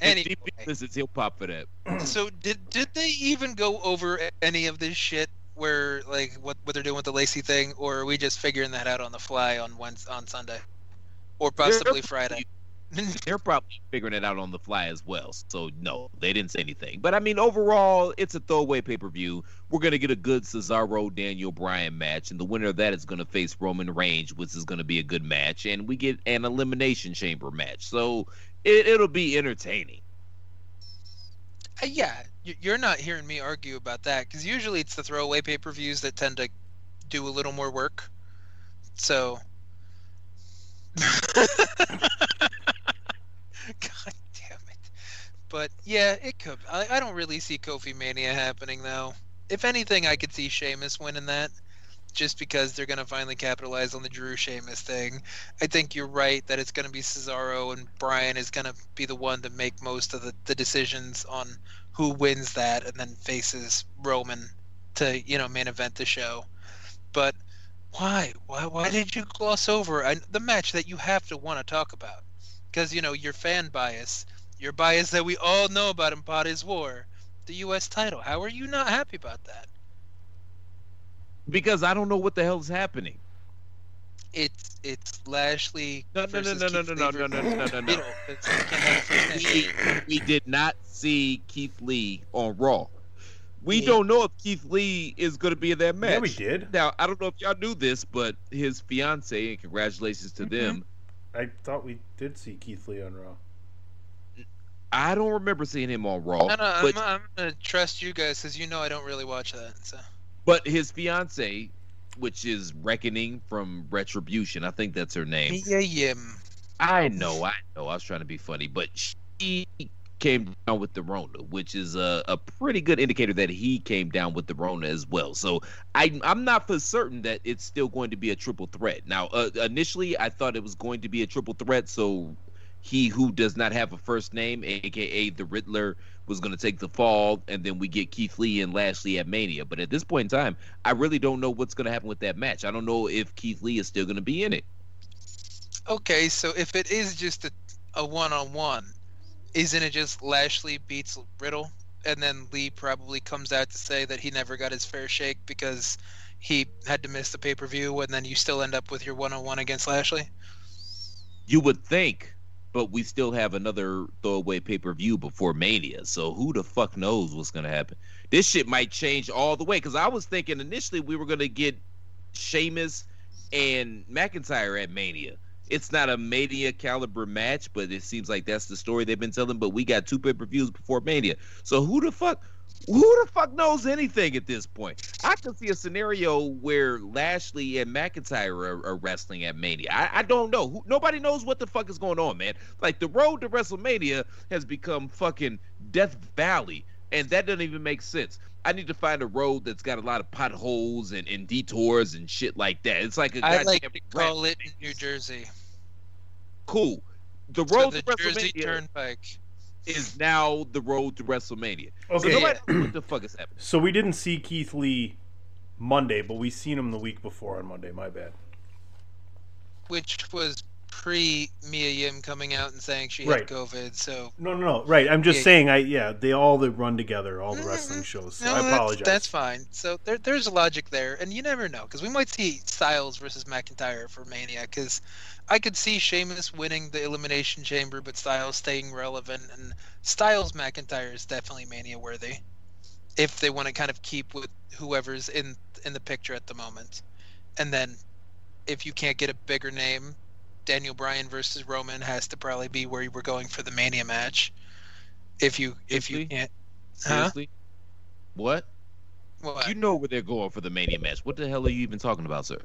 Speaker 5: Anyway,
Speaker 1: Listen, he'll pop for that.
Speaker 5: so did did they even go over any of this shit where like what what they're doing with the Lacey thing, or are we just figuring that out on the fly on Wednesday, on Sunday, or possibly Friday?
Speaker 1: They're probably figuring it out on the fly as well. So no, they didn't say anything. But I mean, overall, it's a throwaway pay per view. We're gonna get a good Cesaro Daniel Bryan match, and the winner of that is gonna face Roman Reigns, which is gonna be a good match, and we get an elimination chamber match. So it, it'll be entertaining.
Speaker 5: Uh, yeah, you're not hearing me argue about that because usually it's the throwaway pay per views that tend to do a little more work. So. God damn it. But yeah, it could. I, I don't really see Kofi Mania happening though. If anything, I could see Sheamus winning that. Just because they're gonna finally capitalize on the Drew Sheamus thing, I think you're right that it's gonna be Cesaro and Bryan is gonna be the one to make most of the, the decisions on who wins that and then faces Roman to you know main event the show. But why? Why? Why did you gloss over I, the match that you have to want to talk about? Because you know your fan bias, your bias that we all know about in Pot is War, the U.S. title. How are you not happy about that?
Speaker 1: Because I don't know what the hell is happening.
Speaker 5: It's it's Lashley.
Speaker 1: No, no, no, no, no, no, no, no, no, no, no, no.
Speaker 5: Riddle. It's- you can't have the first
Speaker 1: we, we did not see Keith Lee on Raw. We
Speaker 5: Yeah.
Speaker 1: don't know if Keith Lee is going to be in that match.
Speaker 4: Yeah, we did.
Speaker 1: Now, I don't know if y'all knew this, but his fiance, and congratulations to mm-hmm. them,
Speaker 4: I thought we did see Keith Lee on Raw.
Speaker 1: I don't remember seeing him on Raw.
Speaker 5: No, no, I'm, I'm gonna trust you guys because you know I don't really watch that. So
Speaker 1: but his fiance which is Reckoning from Retribution. I think that's her name.
Speaker 5: Mia Yim.
Speaker 1: I know, I know. I was trying to be funny, but she came down with the Rona, which is a, a pretty good indicator that he came down with the Rona as well. So I, I'm not for certain that it's still going to be a triple threat. Now, uh, initially, I thought it was going to be a triple threat. So he who does not have a first name, aka the Riddler, was going to take the fall, and then we get Keith Lee and Lashley at Mania. But at this point in time, I really don't know what's going to happen with that match. I don't know if Keith Lee is still going to be in it.
Speaker 5: Okay, so if it is just a, a one-on-one, isn't it just Lashley beats Riddle, and then Lee probably comes out to say that he never got his fair shake because he had to miss the pay-per-view, and then you still end up with your one-on-one against Lashley?
Speaker 1: You would think, but we still have another throwaway pay per view before Mania. So who the fuck knows what's gonna happen? This shit might change all the way. Because I was thinking initially we were gonna get Sheamus and McIntyre at Mania. It's not a Mania caliber match, but it seems like that's the story they've been telling. But we got two pay per views before Mania. So who the fuck? Who the fuck knows anything at this point? I could see a scenario where Lashley and McIntyre are, are wrestling at Mania. I, I don't know. Who, nobody knows what the fuck is going on, man. Like the road to WrestleMania has become fucking Death Valley, and that doesn't even make sense. I need to find a road that's got a lot of potholes and, and detours and shit like that. It's like a
Speaker 5: I like to call it New Jersey.
Speaker 1: cool. The
Speaker 5: So
Speaker 1: road
Speaker 5: the
Speaker 1: to
Speaker 5: Jersey
Speaker 1: WrestleMania
Speaker 5: Turnpike.
Speaker 1: Is now the road to WrestleMania.
Speaker 4: Okay.
Speaker 1: So nobody what the fuck is happening.
Speaker 4: So we didn't see Keith Lee Monday, but we seen him the week before on Monday. My bad.
Speaker 5: which was pre Mia Yim coming out and saying she
Speaker 4: Right.
Speaker 5: had COVID. So
Speaker 4: No, no, no. Right. I'm just
Speaker 5: Yeah.
Speaker 4: saying. I yeah. They all they run together. All the mm-hmm. wrestling shows. So
Speaker 5: no,
Speaker 4: I
Speaker 5: that's- That's, fine. So there, there's a logic there, and you never know because we might see Styles versus McIntyre for Mania. Because I could see Sheamus winning the Elimination Chamber, but Styles staying relevant, and Styles McIntyre is definitely Mania worthy if they want to kind of keep with whoever's in in the picture at the moment. And then if you can't get a bigger name, Daniel Bryan versus Roman has to probably be where you were going for the Mania match. If you if you can't,
Speaker 1: Seriously? What?
Speaker 5: What?
Speaker 1: You know where they're going for the Mania match. What the hell are you even talking about, sir?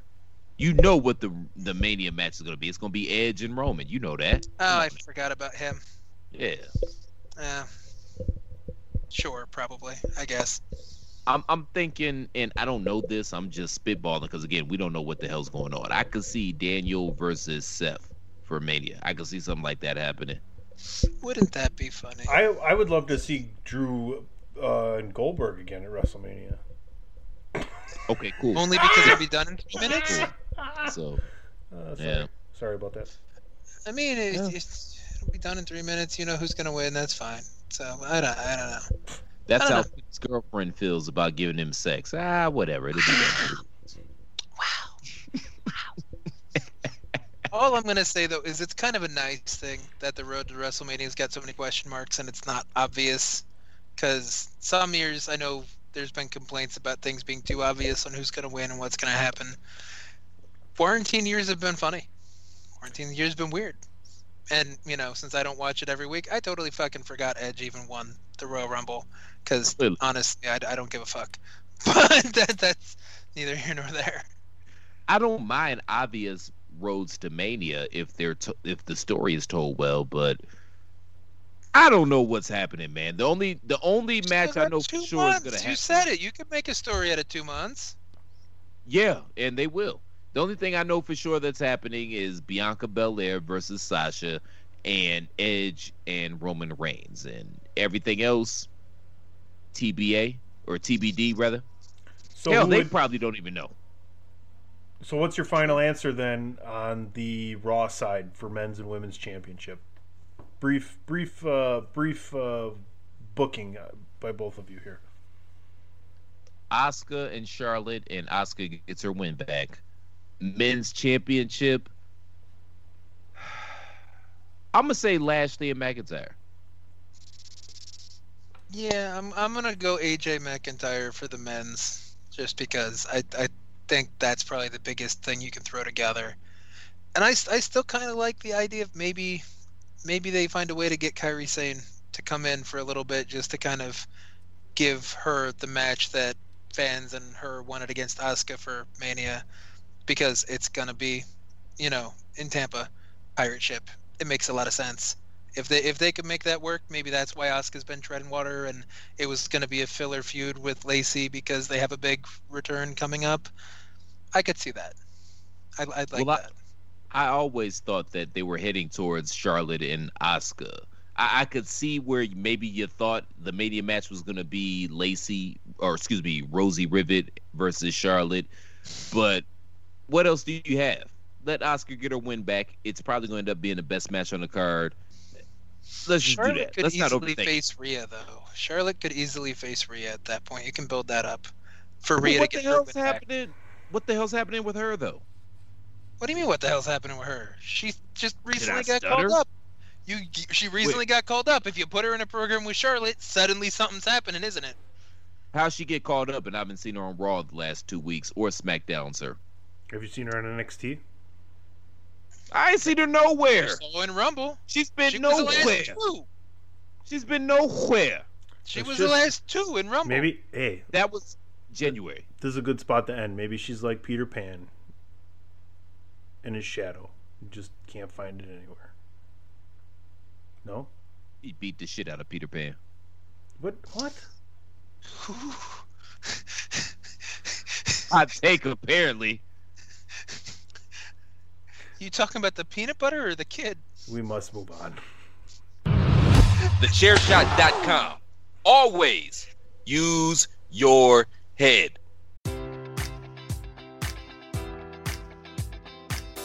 Speaker 1: You know what the the Mania match is going to be. It's going to be Edge and Roman. You know that.
Speaker 5: Oh, I forgot about him.
Speaker 1: Yeah.
Speaker 5: Uh, sure, probably. I guess.
Speaker 1: I'm I'm thinking, and I don't know this. I'm just spitballing because again, we don't know what the hell's going on. I could see Daniel versus Seth for Mania. I could see something like that happening.
Speaker 5: Wouldn't that be funny?
Speaker 4: I I would love to see Drew uh, and Goldberg again at WrestleMania.
Speaker 1: Okay, cool.
Speaker 5: Only because it'll be done in three minutes.
Speaker 1: So
Speaker 4: Uh, sorry.
Speaker 1: yeah,
Speaker 4: Sorry about that.
Speaker 5: I mean, it, it's, it'll be done in three minutes. You know who's gonna win. That's fine. So I don't. I don't know.
Speaker 1: That's how
Speaker 5: know.
Speaker 1: his girlfriend feels about giving him sex. Ah, whatever. It'll be done.
Speaker 5: All I'm gonna say though is it's kind of a nice thing that the road to WrestleMania's got so many question marks and it's not obvious. Because some years I know there's been complaints about things being too obvious on who's gonna win and what's gonna happen. Quarantine years have been funny. Quarantine years have been weird. And you know, since I don't watch it every week, I totally fucking forgot Edge even won the Royal Rumble. Because honestly, I, I don't give a fuck. But that, that's neither here nor there.
Speaker 1: I don't mind obvious roads to mania if they're to, if the story is told well, but I don't know what's happening, man. The only the only match I know for sure
Speaker 5: months.
Speaker 1: is gonna happen.
Speaker 5: You said it. You could make a story out of two months.
Speaker 1: Yeah, and they will. The only thing I know for sure that's happening is Bianca Belair versus Sasha, and Edge and Roman Reigns, and everything else TBA or TBD rather.
Speaker 4: So
Speaker 1: Hell, they
Speaker 4: would-
Speaker 1: probably don't even know.
Speaker 4: So what's your final answer then on the Raw side for men's and women's championship? Brief, brief, uh, brief uh, booking uh, by both of you here.
Speaker 1: Asuka and Charlotte, and Asuka gets her win back. Men's championship. I'm gonna say Lashley and McIntyre.
Speaker 5: Yeah, I'm I'm gonna go AJ McIntyre for the men's, just because I I think that's probably the biggest thing you can throw together. And I, I still kind of like the idea of maybe maybe they find a way to get Kairi Sane to come in for a little bit just to kind of give her the match that fans and her wanted against Asuka for Mania because it's gonna be, you know, in Tampa, pirate ship. It makes a lot of sense. If they if they could make that work, maybe that's why Asuka's been treading water, and it was gonna be a filler feud with Lacey because they have a big return coming up. I could see that. I, I'd like
Speaker 1: Well,
Speaker 5: that.
Speaker 1: I always thought that they were heading towards Charlotte and Asuka. I, I could see where maybe you thought the Mania match was going to be Lacey, or excuse me, Rosie Rivet versus Charlotte. But what else do you have? Let Asuka get her win back. It's probably going to end up being the best match on the card. Let's just
Speaker 5: Charlotte
Speaker 1: do that.
Speaker 5: could
Speaker 1: Let's not
Speaker 5: easily
Speaker 1: overthink. it.
Speaker 5: face Rhea though. Charlotte could easily face Rhea at that point. You can build that up for
Speaker 1: But
Speaker 5: Rhea to
Speaker 1: what the
Speaker 5: get her
Speaker 1: hell's
Speaker 5: win back.
Speaker 1: happening? What the hell's happening with her though?
Speaker 5: What do you mean? What the hell's happening with her? She just recently got
Speaker 1: stutter?
Speaker 5: called up. You, she recently got called up. If you put her in a program with Charlotte, suddenly something's happening, isn't it?
Speaker 1: How'd she get called up? And I haven't seen her on Raw the last two weeks or SmackDown, sir.
Speaker 4: Have you seen her on NXT?
Speaker 1: I ain't seen her nowhere.
Speaker 5: So in Rumble,
Speaker 1: She's been
Speaker 5: she was the
Speaker 1: nowhere.
Speaker 5: last two.
Speaker 1: She's been nowhere.
Speaker 5: She
Speaker 4: It's
Speaker 5: was
Speaker 4: just-
Speaker 5: the last two in Rumble.
Speaker 4: Maybe. Hey,
Speaker 1: That was January.
Speaker 4: this is a good spot to end. Maybe she's like Peter Pan in his shadow. You just can't find it anywhere. No?
Speaker 1: He beat the shit out of Peter Pan.
Speaker 4: What? What?
Speaker 1: I take apparently.
Speaker 5: You talking about the peanut butter or the kid?
Speaker 4: We must move on.
Speaker 6: TheChairShot.com. Always use your head.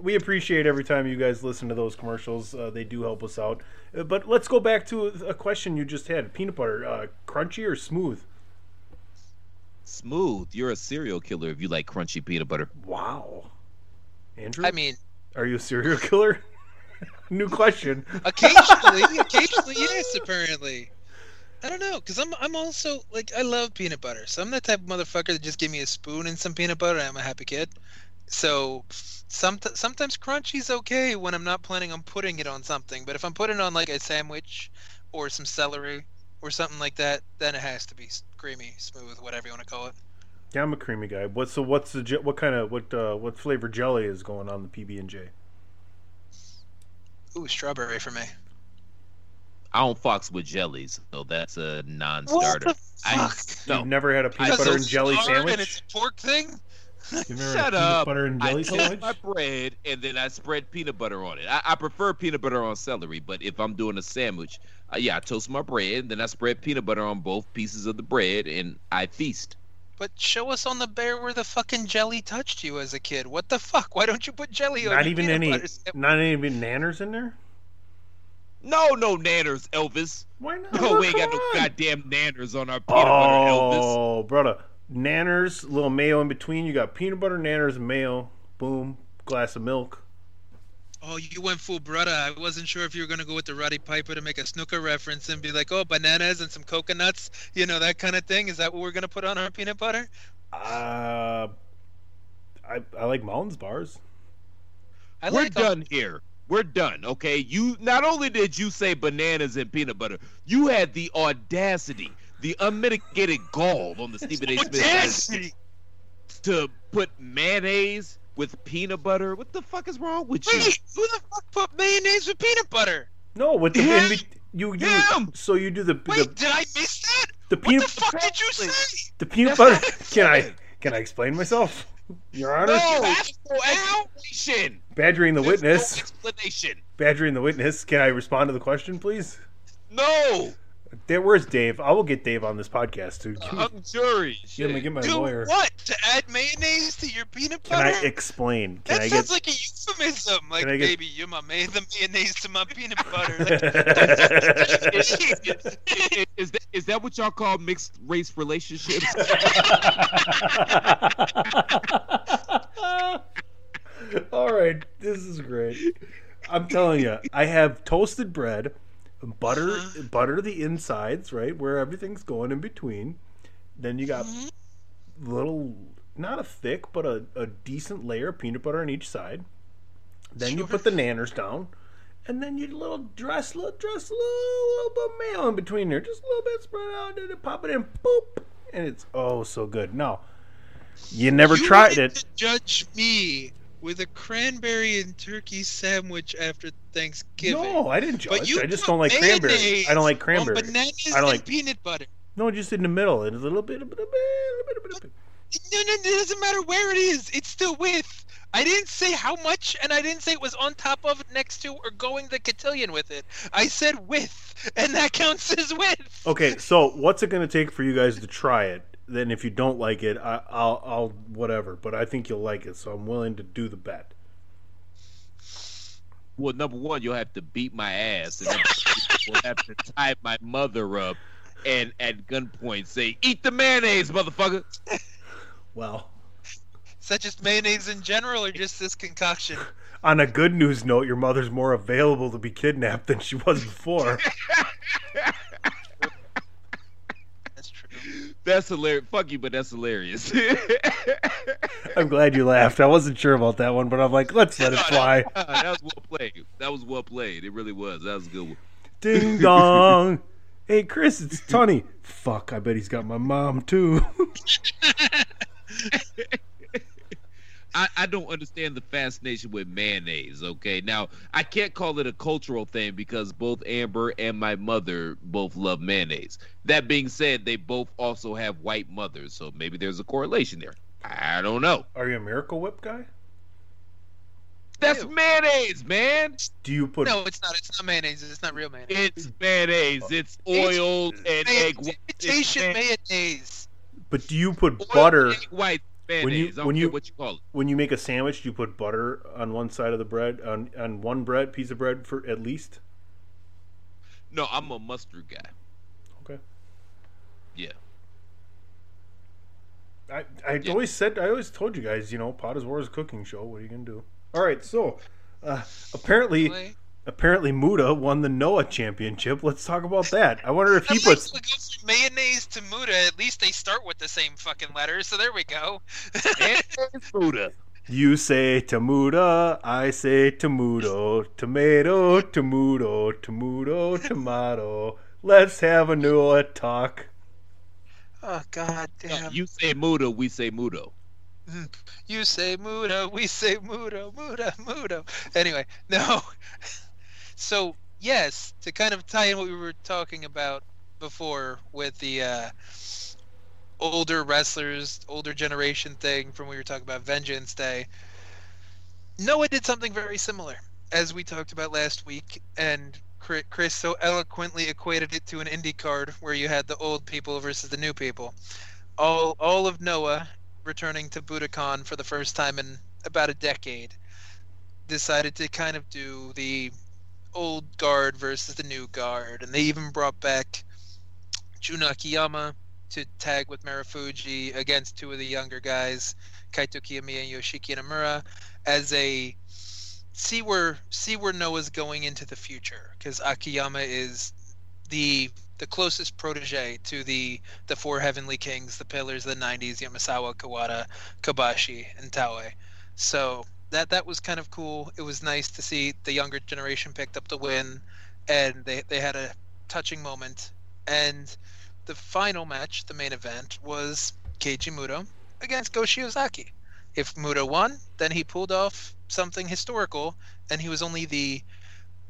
Speaker 4: We appreciate every time you guys listen to those commercials. Uh, they do help us out. Uh, but let's go back to a, a question you just had: peanut butter, uh, crunchy or smooth?
Speaker 1: Smooth. You're a serial killer if you like crunchy peanut butter.
Speaker 4: Wow. Andrew,
Speaker 5: I mean,
Speaker 4: are you a serial killer? New question.
Speaker 5: occasionally, occasionally, yes. Apparently, I don't know, because I'm I'm also like I love peanut butter, so I'm the type of motherfucker that just give me a spoon and some peanut butter, and I'm a happy kid. So, some sometimes crunchy's okay when I'm not planning on putting it on something, but if I'm putting it on like a sandwich or some celery or something like that, then it has to be creamy, smooth, whatever you want to call it.
Speaker 4: Yeah, I'm a creamy guy. What so? What's the what kind of what uh, what flavor jelly is going on the PB and J?
Speaker 5: Ooh, strawberry for me.
Speaker 1: I don't fox with jellies, so that's a non-starter. What I no.
Speaker 4: You've never had a peanut butter and jelly sandwich.
Speaker 5: And it's a pork thing.
Speaker 4: You've never a
Speaker 1: Shut up.
Speaker 4: butter and
Speaker 1: I
Speaker 4: jelly
Speaker 1: toast
Speaker 4: sandwich.
Speaker 1: my bread and then I spread peanut butter on it. I, I prefer peanut butter on celery, but if I'm doing a sandwich, uh, yeah, I toast my bread, then I spread peanut butter on both pieces of the bread, and I feast.
Speaker 5: But show us on the bear where the fucking jelly touched you as a kid. What the fuck? Why don't you put jelly on
Speaker 4: Not even
Speaker 5: peanut
Speaker 4: any,
Speaker 5: butter
Speaker 4: not even nanners in there.
Speaker 1: No, no nanners, Elvis.
Speaker 4: Why not?
Speaker 1: No, we ain't got no goddamn nanners on our peanut butter, Elvis.
Speaker 4: Oh, brother, nanners, little mayo in between. You got peanut butter, nanners, mayo. Boom, glass of milk.
Speaker 5: Oh, you went full brother. I wasn't sure if you were gonna go with the Roddy Piper to make a Snuka reference and be like, oh, bananas and some coconuts, you know, that kind of thing. Is that what we're gonna put on our peanut butter?
Speaker 4: Uh, I, I like Mounds bars.
Speaker 5: I
Speaker 1: We're
Speaker 5: like them.
Speaker 1: done here. We're done. Okay. You not only did you say bananas and peanut butter, you had the audacity, the unmitigated gall on the Stephen A. Smith to put mayonnaise with peanut butter. What the fuck is wrong with you?
Speaker 5: Wait, who the fuck put mayonnaise with peanut butter?
Speaker 4: No, with the
Speaker 1: Him?
Speaker 4: in bet- you do
Speaker 1: Him!
Speaker 4: so you do the
Speaker 5: Wait,
Speaker 4: the,
Speaker 5: did I miss that?
Speaker 4: the
Speaker 5: What
Speaker 4: peanut
Speaker 5: the fuck did you say?
Speaker 4: the peanut butter. Can I can I explain myself? Your Honor,
Speaker 1: No,
Speaker 5: have
Speaker 1: no explanation.
Speaker 4: badgering the
Speaker 1: There's
Speaker 4: witness,
Speaker 1: No explanation.
Speaker 4: badgering the witness. Can I respond to the question, please?
Speaker 1: No.
Speaker 4: There, where's Dave? I will get Dave on this podcast too.
Speaker 1: I'm jury.
Speaker 4: Let me get my
Speaker 5: Do
Speaker 4: lawyer.
Speaker 5: what? To add mayonnaise to your peanut
Speaker 4: Can
Speaker 5: butter?
Speaker 4: I explain? Can
Speaker 5: that
Speaker 4: I
Speaker 5: sounds
Speaker 4: get?
Speaker 5: like a euphemism. Like,
Speaker 4: I get-
Speaker 5: baby, you're my may- the mayonnaise to my peanut butter.
Speaker 1: is, is, is that, is that what y'all call mixed race relationships?
Speaker 4: All right, this is great. I'm telling you, I have toasted bread, butter,
Speaker 5: Uh-huh.
Speaker 4: butter the insides, right where everything's going in between. Then you got
Speaker 5: Mm-hmm.
Speaker 4: little, not a thick, but a, a decent layer of peanut butter on each side. Then you put the nanners down, and then you little dress, little dress, a little, little bit of mayo in between there, just a little bit spread out, and then pop it in, boop, and it's oh so good. Now, you never
Speaker 5: you
Speaker 4: tried it.
Speaker 5: To judge me with a cranberry and turkey sandwich after Thanksgiving.
Speaker 4: No, I didn't judge.
Speaker 5: But you
Speaker 4: I just don't like cranberry. I don't like
Speaker 5: on
Speaker 4: cranberry.
Speaker 5: bananas
Speaker 4: I don't like
Speaker 5: peanut butter.
Speaker 4: no, just in the middle, and a little bit, a a bit, a a bit.
Speaker 5: No, no, it doesn't matter where it is. It's still with. I didn't say how much, and I didn't say it was on top of, next to, or going the cotillion with it. I said with, and that counts as with.
Speaker 4: Okay, so what's it going to take for you guys to try it? Then, if you don't like it, I, I'll, I'll whatever. But I think you'll like it, so I'm willing to do the bet.
Speaker 1: well, number one, you'll have to beat my ass, and then we'll have to tie my mother up and at gunpoint say, "Eat the mayonnaise, motherfucker."
Speaker 4: Well,
Speaker 5: Is that just mayonnaise in general, or just this concoction?
Speaker 4: on a good news note, your mother's more available to be kidnapped than she was before.
Speaker 5: That's true.
Speaker 1: That's hilarious. Fuck you, but that's hilarious.
Speaker 4: I'm glad you laughed. I wasn't sure about that one, but I'm like, let's let it fly.
Speaker 1: that was well played. That was well played. It really was. That was a good one.
Speaker 4: Ding dong. Hey, Chris, it's Tony. Fuck, I bet he's got my mom too.
Speaker 1: I, I don't understand the fascination with mayonnaise. Okay, now I can't call it a cultural thing because both Amber and my mother both love mayonnaise. That being said, they both also have white mothers, so maybe there's a correlation there. I don't know.
Speaker 4: Are you a Miracle Whip guy?
Speaker 1: That's
Speaker 5: Ew.
Speaker 1: mayonnaise, man.
Speaker 4: Do you put
Speaker 5: No, it's not. It's not mayonnaise. It's not real mayonnaise.
Speaker 1: It's mayonnaise. Oh. It's oil and
Speaker 5: May-
Speaker 1: egg white. It's
Speaker 5: imitation mayonnaise.
Speaker 4: but do you put
Speaker 1: oil
Speaker 4: butter
Speaker 1: and egg white mayonnaise.
Speaker 4: When you- when you-
Speaker 1: what you call it.
Speaker 4: when you make a sandwich? You put butter on one side of the bread on on one bread piece of bread for at least?
Speaker 1: No, I'm a mustard guy.
Speaker 4: Okay.
Speaker 1: Yeah.
Speaker 4: I I
Speaker 1: Yeah.
Speaker 4: always said I always told you guys, you know, Pot is War's cooking show. What are you gonna do? All right, so uh, apparently
Speaker 5: Really?
Speaker 4: Apparently Muda won the Noah championship. Let's talk about that. I wonder if he
Speaker 5: At least
Speaker 4: puts
Speaker 5: we from mayonnaise to Muda. At least they start with the same fucking letters. So there we go.
Speaker 1: And Buddha.
Speaker 4: You say Tamuda, I say Tamudo, tomato, Tamudo, Tamudo, tomato. Let's have a Noah talk.
Speaker 5: oh god damn.
Speaker 1: You say Muda, we say Mudo.
Speaker 5: You say Muda, we say Mudo, Muda, Mudo. Anyway, no. So yes, to kind of tie in what we were talking about before with the uh, older wrestlers, older generation thing from we were talking about Vengeance Day. Noah did something very similar, as we talked about last week, and Chris so eloquently equated it to an indie card where you had the old people versus the new people. All all of Noah returning to Budokan for the first time in about a decade, decided to kind of do the old guard versus the new guard, and they even brought back Jun Akiyama to tag with Marufuji against two of the younger guys, Kaito Kiyomiya and Yoshiki Inamura, as a see where see where Noah's going into the future, because Akiyama is the the closest protege to the the four heavenly kings, the pillars of the '90s, Yamasawa, Kawada, Kobashi, and Taue. So that that was kind of cool. It was nice to see the younger generation picked up the win, and they they had a touching moment. And the final match, the main event, was Keiji Muto against Go Shiozaki. If Muto won, then he pulled off something historical, and he was only the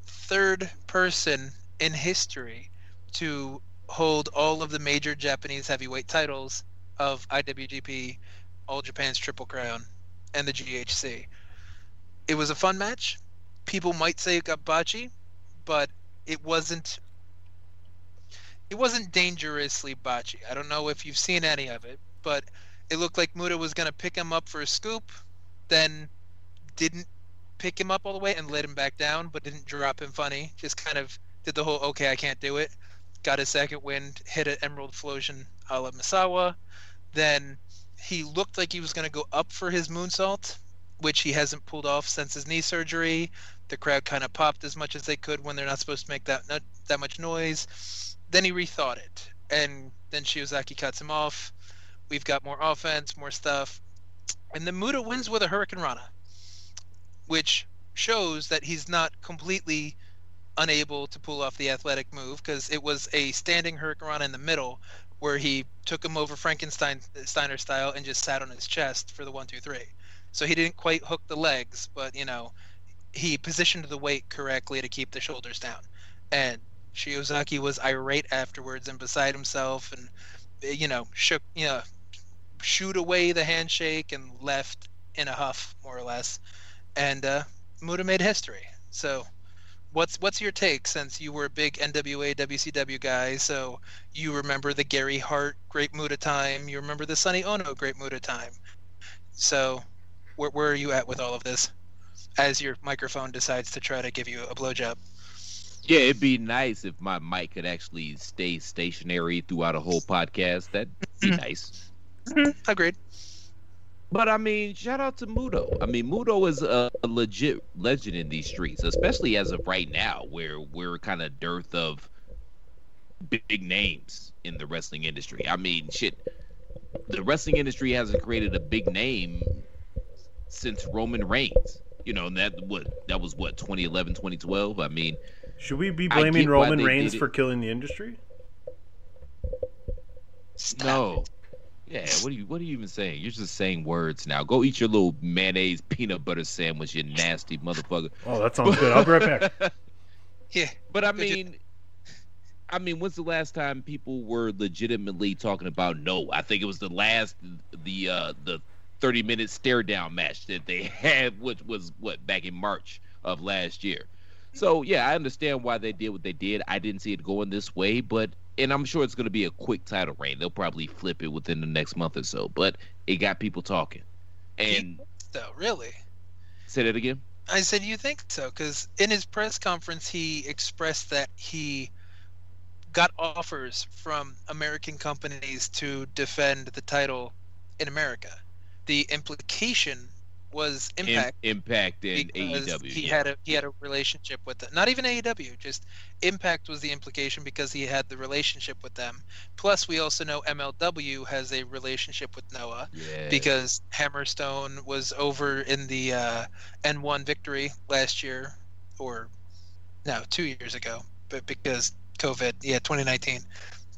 Speaker 5: third person in history to hold all of the major Japanese heavyweight titles of IWGP, All Japan's Triple Crown, and the GHC. It was a fun match. People might say it got botchy, but it wasn't. It wasn't dangerously botchy. I don't know if you've seen any of it, but it looked like Muta was going to pick him up for a scoop, then didn't pick him up all the way and let him back down, but didn't drop him funny. Just kind of did the whole okay, I can't do it. Got his second wind, hit an Emerald Flowsion a la Misawa. Then he looked like he was going to go up for his moonsault, which he hasn't pulled off since his knee surgery. The crowd kind of popped as much as they could when they're not supposed to make that that much noise. Then he rethought it, and then Shiozaki cuts him off. We've got more offense, more stuff, and then Muta wins with a Hurricanrana, which shows that he's not completely unable to pull off the athletic move because it was a standing Hurricanrana in the middle where he took him over Frankenstein Steiner style and just sat on his chest for the one two three. So he didn't quite hook the legs, but you know, he positioned the weight correctly to keep the shoulders down. And Shiozaki was irate afterwards and beside himself, and you know, shook, you know, shoot away the handshake and left in a huff, more or less. And uh, Muta made history. So, what's what's your take since you were a big NWA WCW guy? So you remember the Gary Hart Great Muta time. You remember the Sonny Onoo Great Muta time. So, where where are you at with all of this? As your microphone decides to try to give you a blowjob.
Speaker 1: Yeah, it'd be nice if my mic could actually stay stationary throughout a whole podcast. That'd be nice.
Speaker 5: Mm-hmm. Agreed.
Speaker 1: But I mean, shout out to Mudo. I mean, Mudo is a, a legit legend in these streets, especially as of right now, where we're kind of dearth of big names in the wrestling industry. I mean, shit, the wrestling industry hasn't created a big name since Roman Reigns. You know, and that what that was what 2011, 2012. I mean,
Speaker 4: should we be blaming Roman Reigns for killing the industry?
Speaker 1: no. Yeah, what are you what are you even saying? You're just saying words now. Go eat your little mayonnaise peanut butter sandwich, you nasty motherfucker.
Speaker 4: Oh, that sounds good. I'll be right back.
Speaker 5: Yeah.
Speaker 1: But I mean, I mean, when's the last time people were legitimately talking about no? I think it was the last the uh the 30 minute stare down match that they had, which was what back in March of last year. So yeah, I understand why they did what they did. I didn't see it going this way, but and I'm sure it's going to be a quick title reign. They'll probably flip it within the next month or so. But it got people talking. And
Speaker 5: Though, really.
Speaker 1: say that again.
Speaker 5: I said you think so because in his press conference he expressed that he got offers from American companies to defend the title in America. The implication was
Speaker 1: Im-
Speaker 5: Impact
Speaker 1: Impact and AEW.
Speaker 5: he
Speaker 1: yeah.
Speaker 5: had a he had a relationship with them. Not even AEW, just Impact was the implication because he had the relationship with them. Plus, we also know MLW has a relationship with Noah
Speaker 1: Yeah.
Speaker 5: because Hammerstone was over in the uh, N1 victory last year, or no, two years ago, but because COVID, yeah, 2019.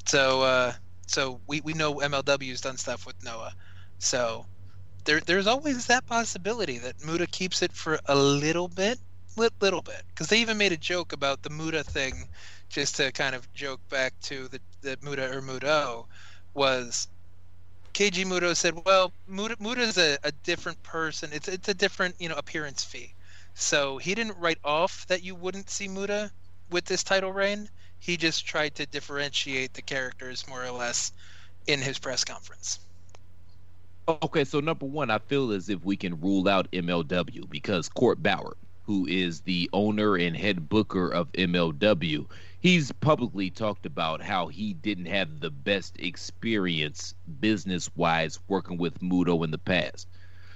Speaker 5: So, uh, so we, we know MLW's done stuff with Noah. So there there's always that possibility that Muda keeps it for a little bit, li- little bit, because they even made a joke about the Muda thing, just to kind of joke back to the the Muda or Mudo was Keiji Muto said, "Well, Muda Muda's a, a different person. It's it's a different you know appearance fee. So he didn't write off that you wouldn't see Muda with this title reign. He just tried to differentiate the characters more or less in his press conference.
Speaker 1: Okay, so number one, I feel as if we can rule out MLW because Court Bauer, who is the owner and head booker of MLW, he's publicly talked about how he didn't have the best experience business wise working with Muto in the past.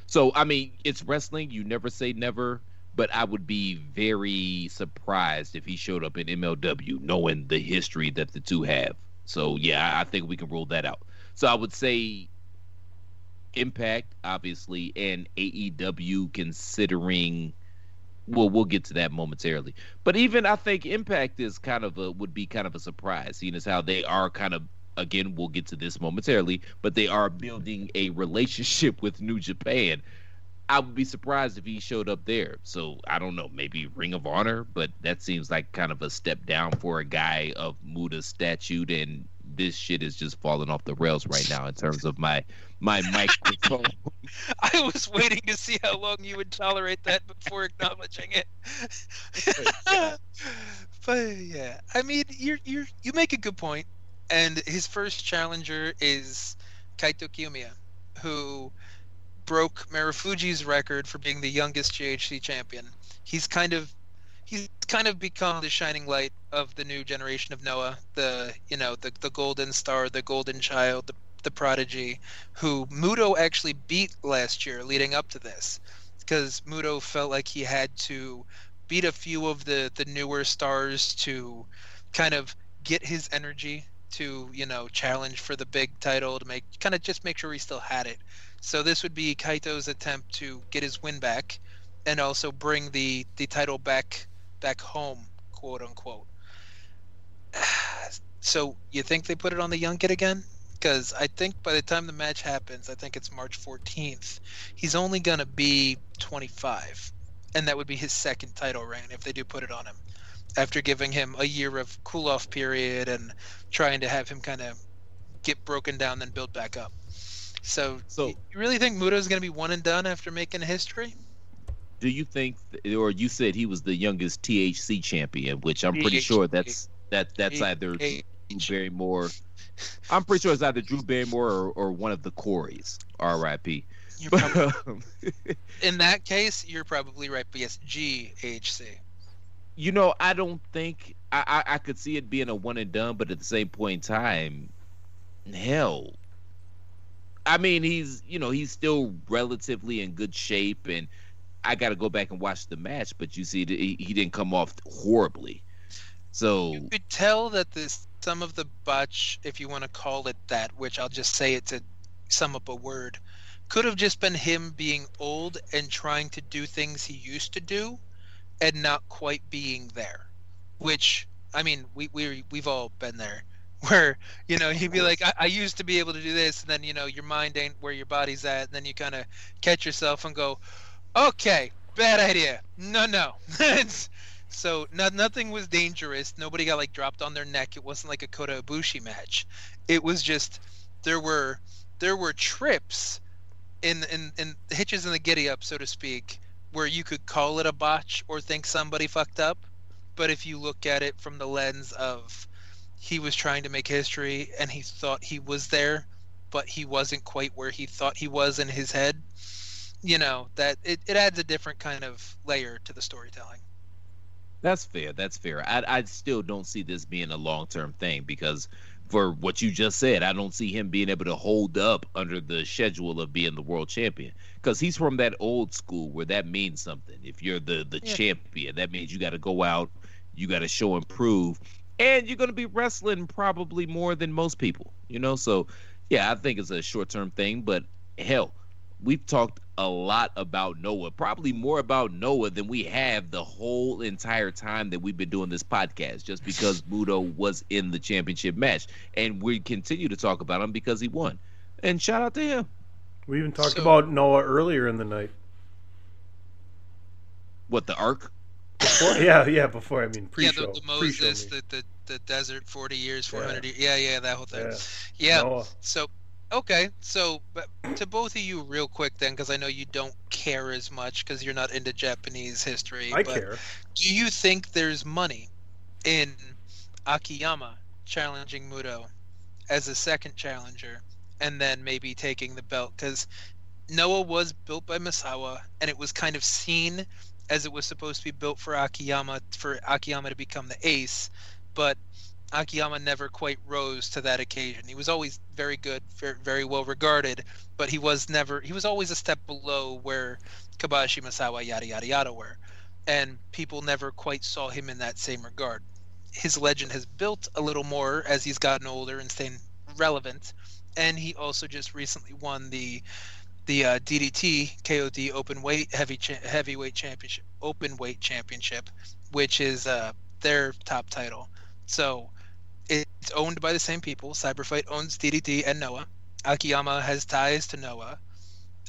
Speaker 1: So, I mean, it's wrestling. You never say never. but I would be very surprised if he showed up in MLW, knowing the history that the two have. So yeah, I I think we can rule that out. So I would say Impact, obviously, and AEW, considering. Well, we'll get to that momentarily. But even I think Impact is kind of a would be kind of a surprise, seeing as how they are kind of again, we'll get to this momentarily, but they are building a relationship with New Japan. I would be surprised if he showed up there. So I don't know, maybe Ring of Honor, but that seems like kind of a step down for a guy of Muda's statute, and this shit is just falling off the rails right now in terms of my my microphone.
Speaker 5: I was waiting to see how long you would tolerate that before acknowledging it. but yeah, I mean, you you you make a good point, and his first challenger is Kaito Kiyomiya, who broke Marufuji's record for being the youngest GHC champion. He's kind of he's kind of become the shining light of the new generation of Noah, the you know the the golden star, the golden child, the the prodigy, who Muto actually beat last year, leading up to this, because Muto felt like he had to beat a few of the the newer stars to kind of get his energy to you know challenge for the big title to make kind of just make sure he still had it. So this would be Kaito's attempt to get his win back, and also bring the the title back back home, quote unquote. So you think they put it on the young kid again? Because I think by the time the match happens, I think it's March 14th. He's only gonna be 25, and that would be his second title reign if they do put it on him. After giving him a year of cool off period and trying to have him kind of get broken down, then build back up. So,
Speaker 1: So-
Speaker 5: you really think Muto's going to be one and done after making history?
Speaker 1: Do you think, or you said he was the youngest THC champion, which I'm pretty sure that's that that's either Drew Barrymore. I'm pretty sure it's either Drew Barrymore or, or one of the Corys. R.I.P.
Speaker 5: Probably, in that case, you're probably right. But yes, GHC.
Speaker 1: you know, I don't think I, I I could see it being a one and done, but at the same point in time, hell, I mean, he's you know he's still relatively in good shape, and I got to go back and watch the match. But you see, he, he didn't come off horribly. So
Speaker 5: You could tell that this some of the botch, if you want to call it that, which I'll just say it to sum up a word, could have just been him being old and trying to do things he used to do, and not quite being there. Which I mean, we we we've all been there. Where you know he'd be like, I, I used to be able to do this, and then you know your mind ain't where your body's at, and then you kind of catch yourself and go, okay, bad idea. No, no. So no, nothing was dangerous. Nobody got like dropped on their neck. It wasn't like a Kota Ibushi match. It was just there were there were trips in in in hitches in the giddy up, so to speak, where you could call it a botch or think somebody fucked up. But if you look at it from the lens of he was trying to make history and he thought he was there, but he wasn't quite where he thought he was in his head, you know, that it, it adds a different kind of layer to the storytelling.
Speaker 1: That's fair. That's fair. I I still don't see this being a long term thing because for what you just said, I don't see him being able to hold up under the schedule of being the world champion because he's from that old school where that means something. If you're the the
Speaker 5: Yeah.
Speaker 1: champion, that means you got to go out, you got to show and prove, and you're going to be wrestling probably more than most people. You know, so yeah, I think it's a short term thing, but hell, we've talked a lot about Noah, probably more about Noah than we have the whole entire time that we've been doing this podcast, just because Muto was in the championship match. And we continue to talk about him because he won. And shout out to him.
Speaker 4: We even talked
Speaker 5: So-
Speaker 4: about Noah earlier in the night.
Speaker 1: What, the arc?
Speaker 4: Before, yeah, yeah. Before I mean pre-show.
Speaker 5: yeah, the, the Moses, the, the the desert, forty years,
Speaker 4: Yeah.
Speaker 5: four hundred. years. Yeah, yeah, that whole thing.
Speaker 4: Yeah.
Speaker 5: Yeah. So, okay. So, but to both of you, real quick, then, because I know you don't care as much because you're not into Japanese history.
Speaker 4: I
Speaker 5: but
Speaker 4: care.
Speaker 5: Do you think there's money in Akiyama challenging Muto as a second challenger, and then maybe taking the belt? Because Noah was built by Misawa, and it was kind of seen as it was supposed to be built for Akiyama for Akiyama to become the ace, but Akiyama never quite rose to that occasion. He was always very good, very, well regarded, but he was never he was always a step below where Kobashi, Misawa, yada yada yada were. and people never quite saw him in that same regard. His legend has built a little more as he's gotten older and staying relevant, and he also just recently won the the uh, DDT KOD Open Weight Heavy cha- Heavyweight Championship Open Weight Championship, which is uh, their top title. So it's owned by the same people. Cyberfight owns DDT and Noah. Akiyama has ties to Noah.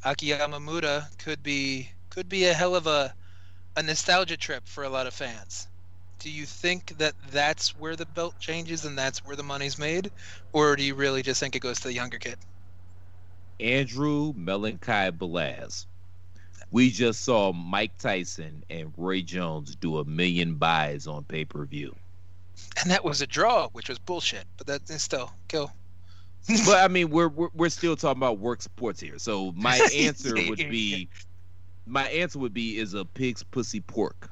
Speaker 5: Akiyama Muto could be could be a hell of a a nostalgia trip for a lot of fans. Do you think that that's where the belt changes and that's where the money's made, or do you really just think it goes to the younger kid?
Speaker 1: Andrew Malachi Belaz. We just saw Mike Tyson and Roy Jones do a million buys on pay per view.
Speaker 5: And that was a draw, which was bullshit. But that's still kill.
Speaker 1: but I mean, we're, we're we're still talking about work sports here. So my answer would be, my answer would be, is a pig's pussy pork.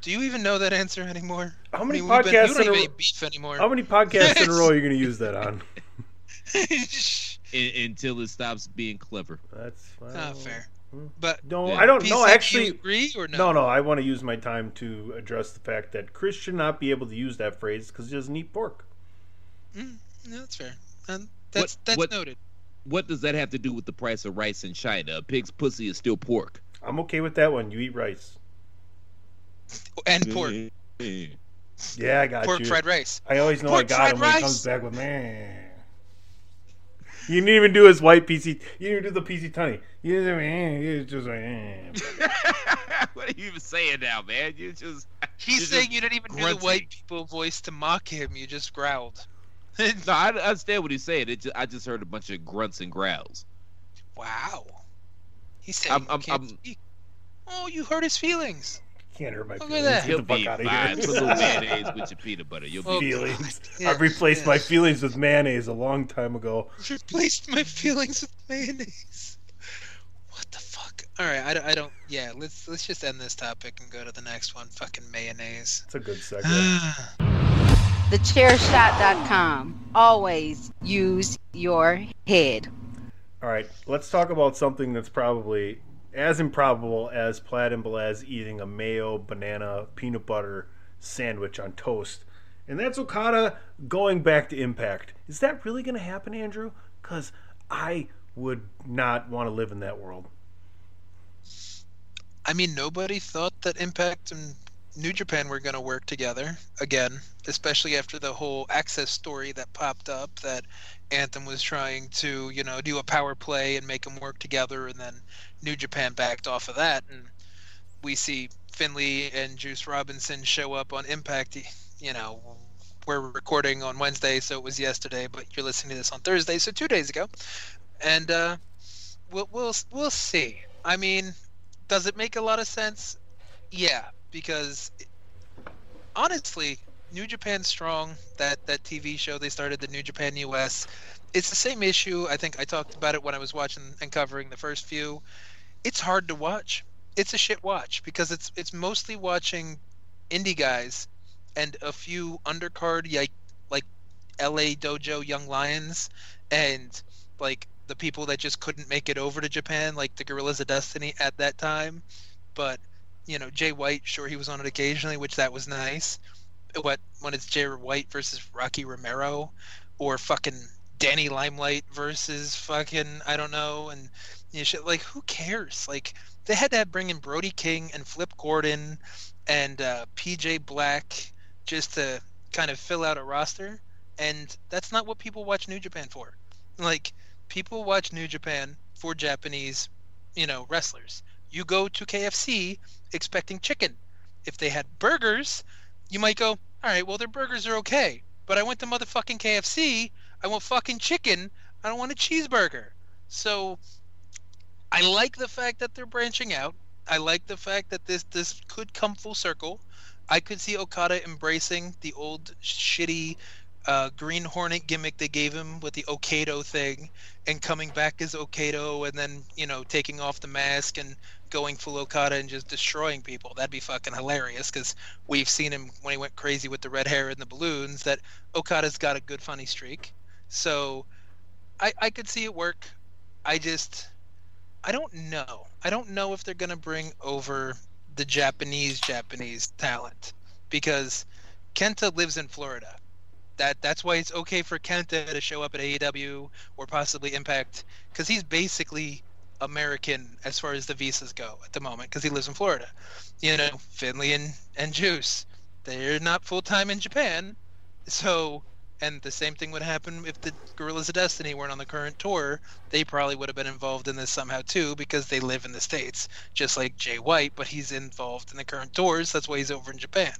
Speaker 5: Do you even know that answer anymore?
Speaker 4: How many
Speaker 5: I mean, we've been- you don't
Speaker 4: in a
Speaker 5: even
Speaker 4: row-
Speaker 5: beef anymore.
Speaker 4: How many podcasts in a row are you going to use that on?
Speaker 1: In, until it stops being clever.
Speaker 4: That's
Speaker 5: Not fair. But
Speaker 4: No,
Speaker 1: Yeah.
Speaker 4: I don't know. Actually,
Speaker 5: agree or no?
Speaker 4: No, no. I want to use my time to address the fact that Chris should not be able to use that phrase because he doesn't eat pork.
Speaker 5: Mm, no, that's fair. And that's
Speaker 1: What-
Speaker 5: that's
Speaker 1: what-
Speaker 5: noted.
Speaker 1: What does that have to do with the price of rice in China? A pig's pussy is still pork.
Speaker 4: I'm okay with that one. You eat rice.
Speaker 5: And pork.
Speaker 4: Yeah, I got
Speaker 5: Pork
Speaker 4: you.
Speaker 5: fried rice.
Speaker 4: I always know
Speaker 5: Pork
Speaker 4: I got
Speaker 5: fried
Speaker 4: him when he comes back with man. You didn't even do his white PC. You didn't even do the PC Tunny. You didn't. Man, you just like. eh.
Speaker 1: what are you even saying now, man? You just
Speaker 5: He's saying
Speaker 1: just
Speaker 5: you didn't even do the
Speaker 1: grunting.
Speaker 5: white people voice to mock him. You just growled.
Speaker 1: No, I I understand what he's saying. It just, I just heard a bunch of grunts and growls.
Speaker 5: Wow. He said,
Speaker 1: I'm-
Speaker 5: you
Speaker 1: I'm-
Speaker 5: can't
Speaker 1: I'm-
Speaker 5: speak. Oh, you hurt his feelings.
Speaker 4: Can't hurt my
Speaker 5: Look at
Speaker 4: feelings.
Speaker 5: that.
Speaker 4: Get
Speaker 1: He'll
Speaker 4: the fuck
Speaker 1: be
Speaker 4: out of
Speaker 1: fine.
Speaker 4: here.
Speaker 1: Put a little mayonnaise with your peanut butter. You'll
Speaker 5: Oh,
Speaker 1: be
Speaker 4: feelings.
Speaker 5: Yeah,
Speaker 4: I've replaced
Speaker 5: yeah.
Speaker 4: my feelings with mayonnaise a long time ago.
Speaker 5: replaced my feelings with mayonnaise. What the fuck? All right, I, don't- I don't. Yeah, let's let's just end this topic and go to the next one. Fucking mayonnaise.
Speaker 4: It's a good segue. Ah.
Speaker 3: TheChairShot.com. Always use your head.
Speaker 4: All right, let's talk about something that's probably as improbable as Platt and Belaz eating a mayo, banana, peanut butter sandwich on toast. And that's Okada going back to Impact. Is that really going to happen, Andrew? Because I would not want to live in that world.
Speaker 5: I mean, nobody thought that Impact and New Japan were going to work together again, especially after the whole Access story that popped up that Anthem was trying to, you know, do a power play and make them work together, and then New Japan backed off of that, and we see Finley and Juice Robinson show up on Impact. You know, we're recording on Wednesday, so it was yesterday, but you're listening to this on Thursday, so two days ago, and uh, we'll we'll we'll see. I mean, does it make a lot of sense? Yeah, because honestly, New Japan Strong, that that TV show they started, the New Japan US, it's the same issue. I think I talked about it when I was watching and covering the first few. It's hard to watch. It's a shit watch because it's it's mostly watching indie guys and a few undercard like like LA Dojo Young Lions and like the people that just couldn't make it over to Japan, like the Gorillas of Destiny at that time. But you know, Jay White, sure he was on it occasionally, which that was nice. What when it's Jay White versus Rocky Romero, or fucking Danny Limelight versus fucking I don't know, and you know, shit like who cares? Like they had to bring in Brody King and Flip Gordon and uh, PJ Black just to kind of fill out a roster, and that's not what people watch New Japan for. Like people watch New Japan for Japanese, you know, wrestlers. You go to KFC expecting chicken. If they had burgers, you might go, all right, well, their burgers are okay. But I went to motherfucking KFC. I want fucking chicken. I don't want a cheeseburger. So I like the fact that they're branching out. I like the fact that this this could come full circle. I could see Okada embracing the old shitty uh, Green Hornet gimmick they gave him with the Okato thing, and coming back as Okato, and then you know taking off the mask and going full Okada and just destroying people. That'd be fucking hilarious because we've seen him when he went crazy with the red hair and the balloons. That Okada's got a good funny streak, so I I could see it work. I just I don't know. I don't know if they're gonna bring over the Japanese Japanese talent because Kenta lives in Florida. That that's why it's okay for Kenta to show up at AEW or possibly Impact because he's basically American as far as the visas go at the moment because he lives in Florida. You know, Finley and, and Juice, they're not full time in Japan, so and the same thing would happen if the Gorillas of Destiny weren't on the current tour. They probably would have been involved in this somehow too because they live in the states, just like Jay White, but he's involved in the current tours. That's why he's over in Japan.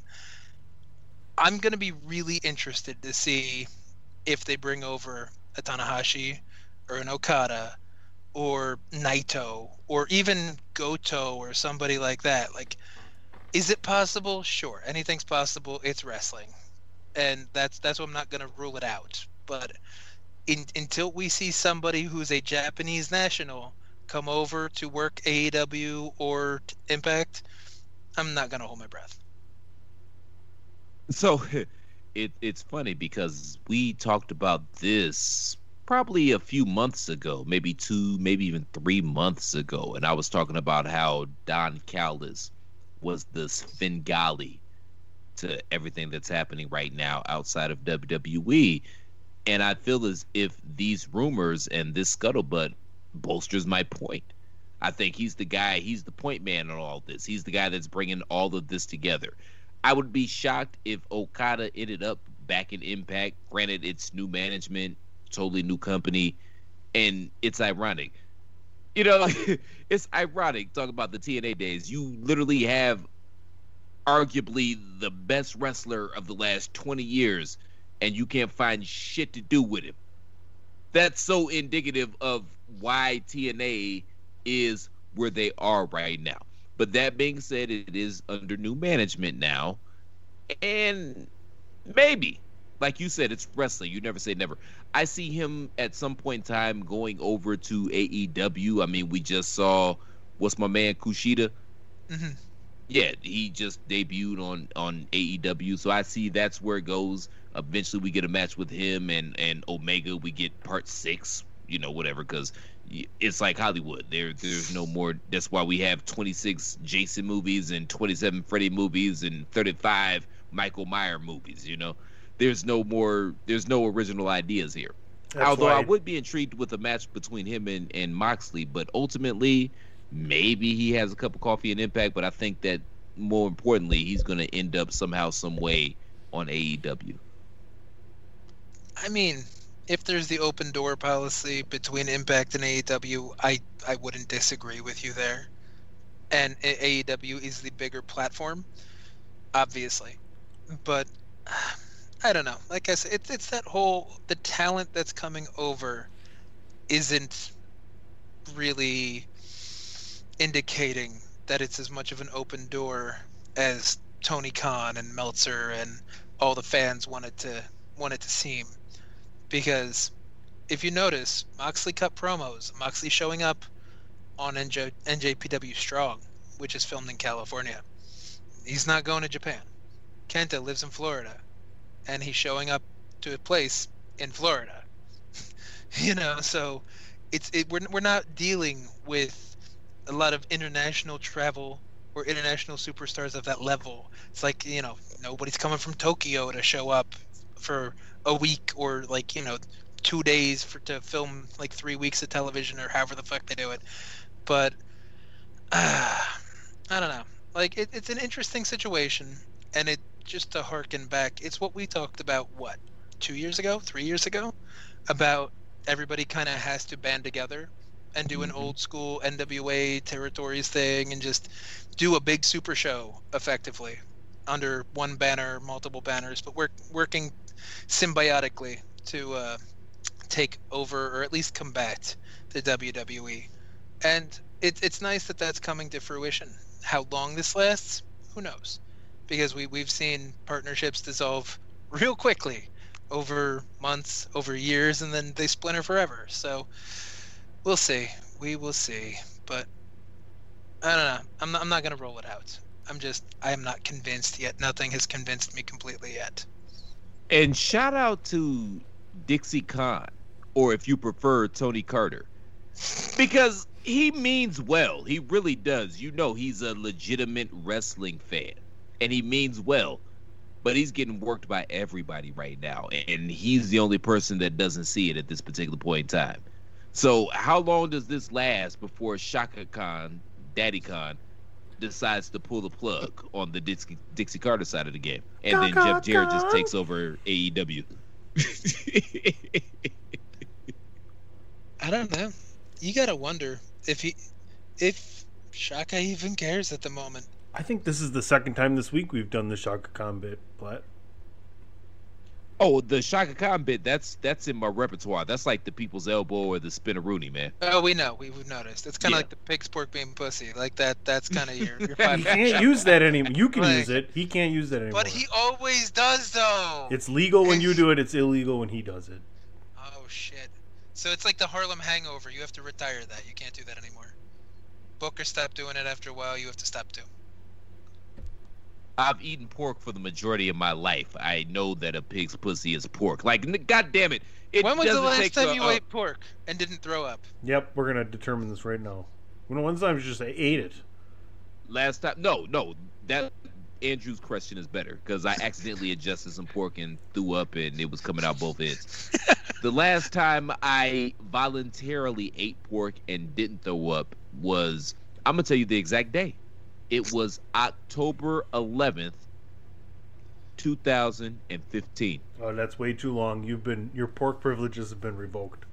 Speaker 5: I'm gonna be really interested to see if they bring over a Tanahashi or an Okada or Naito or even Goto or somebody like that. Like, is it possible? Sure, anything's possible. It's wrestling, and that's that's what I'm not gonna rule it out. But in, until we see somebody who's a Japanese national come over to work AEW or Impact, I'm not gonna hold my breath.
Speaker 1: So it it's funny because we talked about this probably a few months ago, maybe two, maybe even three months ago, and I was talking about how Don Callis was the Svengali to everything that's happening right now outside of WWE. And I feel as if these rumors and this scuttlebutt bolsters my point. I think he's the guy, he's the point man on all this. He's the guy that's bringing all of this together. I would be shocked if Okada ended up back in Impact. Granted, it's new management, totally new company, and it's ironic. You know, it's ironic talking about the TNA days. You literally have arguably the best wrestler of the last 20 years, and you can't find shit to do with him. That's so indicative of why TNA is where they are right now. But that being said, it is under new management now. And maybe, like you said, it's wrestling. You never say never. I see him at some point in time going over to AEW. I mean, we just saw what's my man Kushida.
Speaker 5: Mm-hmm.
Speaker 1: Yeah, he just debuted on on AEW, so I see that's where it goes. Eventually, we get a match with him and and Omega. We get part six, you know, whatever, because it's like Hollywood. There, there's no more. That's why we have 26 Jason movies and 27 Freddy movies and 35 Michael Meyer movies. You know, there's no more. There's no original ideas here.
Speaker 4: That's
Speaker 1: Although I would be intrigued with a match between him and and Moxley, but ultimately, maybe he has a cup of coffee and Impact. But I think that more importantly, he's going to end up somehow, some way on AEW.
Speaker 5: I mean, if there's the open door policy between Impact and AEW, I I wouldn't disagree with you there. And AEW is the bigger platform, obviously, but I don't know. Like I said, it's it's that whole the talent that's coming over isn't really indicating that it's as much of an open door as Tony Khan and Meltzer and all the fans wanted to wanted to seem because if you notice, Moxley cut promos. Moxley showing up on NJ, NJPW Strong, which is filmed in California. He's not going to Japan. Kenta lives in Florida, and he's showing up to a place in Florida. you know, so it's it, we're we're not dealing with a lot of international travel or international superstars of that level. It's like you know nobody's coming from Tokyo to show up for a week or like you know two days for to film like three weeks of television or however the fuck they do it. But uh, I don't know. Like it, it's an interesting situation, and it just to harken back, it's what we talked about. What two years ago, three years ago, about everybody kind of has to band together and do an old school NWA territories thing and just do a big super show effectively under one banner, multiple banners, but work working symbiotically to uh, take over or at least combat the WWE. And it, it's nice that that's coming to fruition. How long this lasts, who knows? Because we, we've seen partnerships dissolve real quickly over months, over years, and then they splinter forever. So we'll see. We will see. But I don't know. I'm not, I'm not going to roll it out. I'm just, I am not convinced yet. Nothing has convinced me completely yet.
Speaker 1: And shout out to Dixie Khan, or if you prefer, Tony Carter. Because he means well. He really does. You know, he's a legitimate wrestling fan, and he means well. But he's getting worked by everybody right now, and he's the only person that doesn't see it at this particular point in time. So, how long does this last before Shaka Khan, Daddy Khan, decides to pull the plug on the Dixie, Dixie Carter side of the game, and then Jeff Jarrett just takes over AEW?
Speaker 5: I don't know. You gotta wonder if he, if Shaka even cares at the moment.
Speaker 4: I think this is the second time this week we've done the Shaka Khan bit, Platt.
Speaker 1: Oh, the Shaka Khan bit, that's that's in my repertoire. That's like the people's elbow or the spinneroonie, man.
Speaker 5: Oh, we know. We, we've noticed. It's kind of
Speaker 1: Yeah.
Speaker 5: like the pig's pork bean pussy. Like that. That's kind of your. your
Speaker 4: He
Speaker 5: five
Speaker 4: can't use that anymore. You can
Speaker 5: Like-
Speaker 4: use it. He can't use that anymore.
Speaker 5: But he always does, though.
Speaker 4: It's legal when you do it. It's illegal when he does it.
Speaker 5: Oh shit. So it's like the Harlem Hangover. You have to retire that. You can't do that anymore. Booker stopped doing it after a while. You have to stop too.
Speaker 1: I've eaten pork for the majority of my life. I know that a pig's pussy is pork. Like, n- god damn it! It
Speaker 5: when was the last
Speaker 1: take
Speaker 5: time
Speaker 1: a-
Speaker 5: you
Speaker 1: a- oh.
Speaker 5: ate pork and didn't throw up?
Speaker 4: Yep, we're gonna determine this right now. When one time you just ate it.
Speaker 1: last time? No, no. That Andrew's question is better because I accidentally adjusted some pork and threw up, and it was coming out both ends. the last time I voluntarily ate pork and didn't throw up was I'm gonna tell you the exact day. It was October 11th, 2015.
Speaker 4: Oh, that's way too long. You've been your pork privileges have been revoked.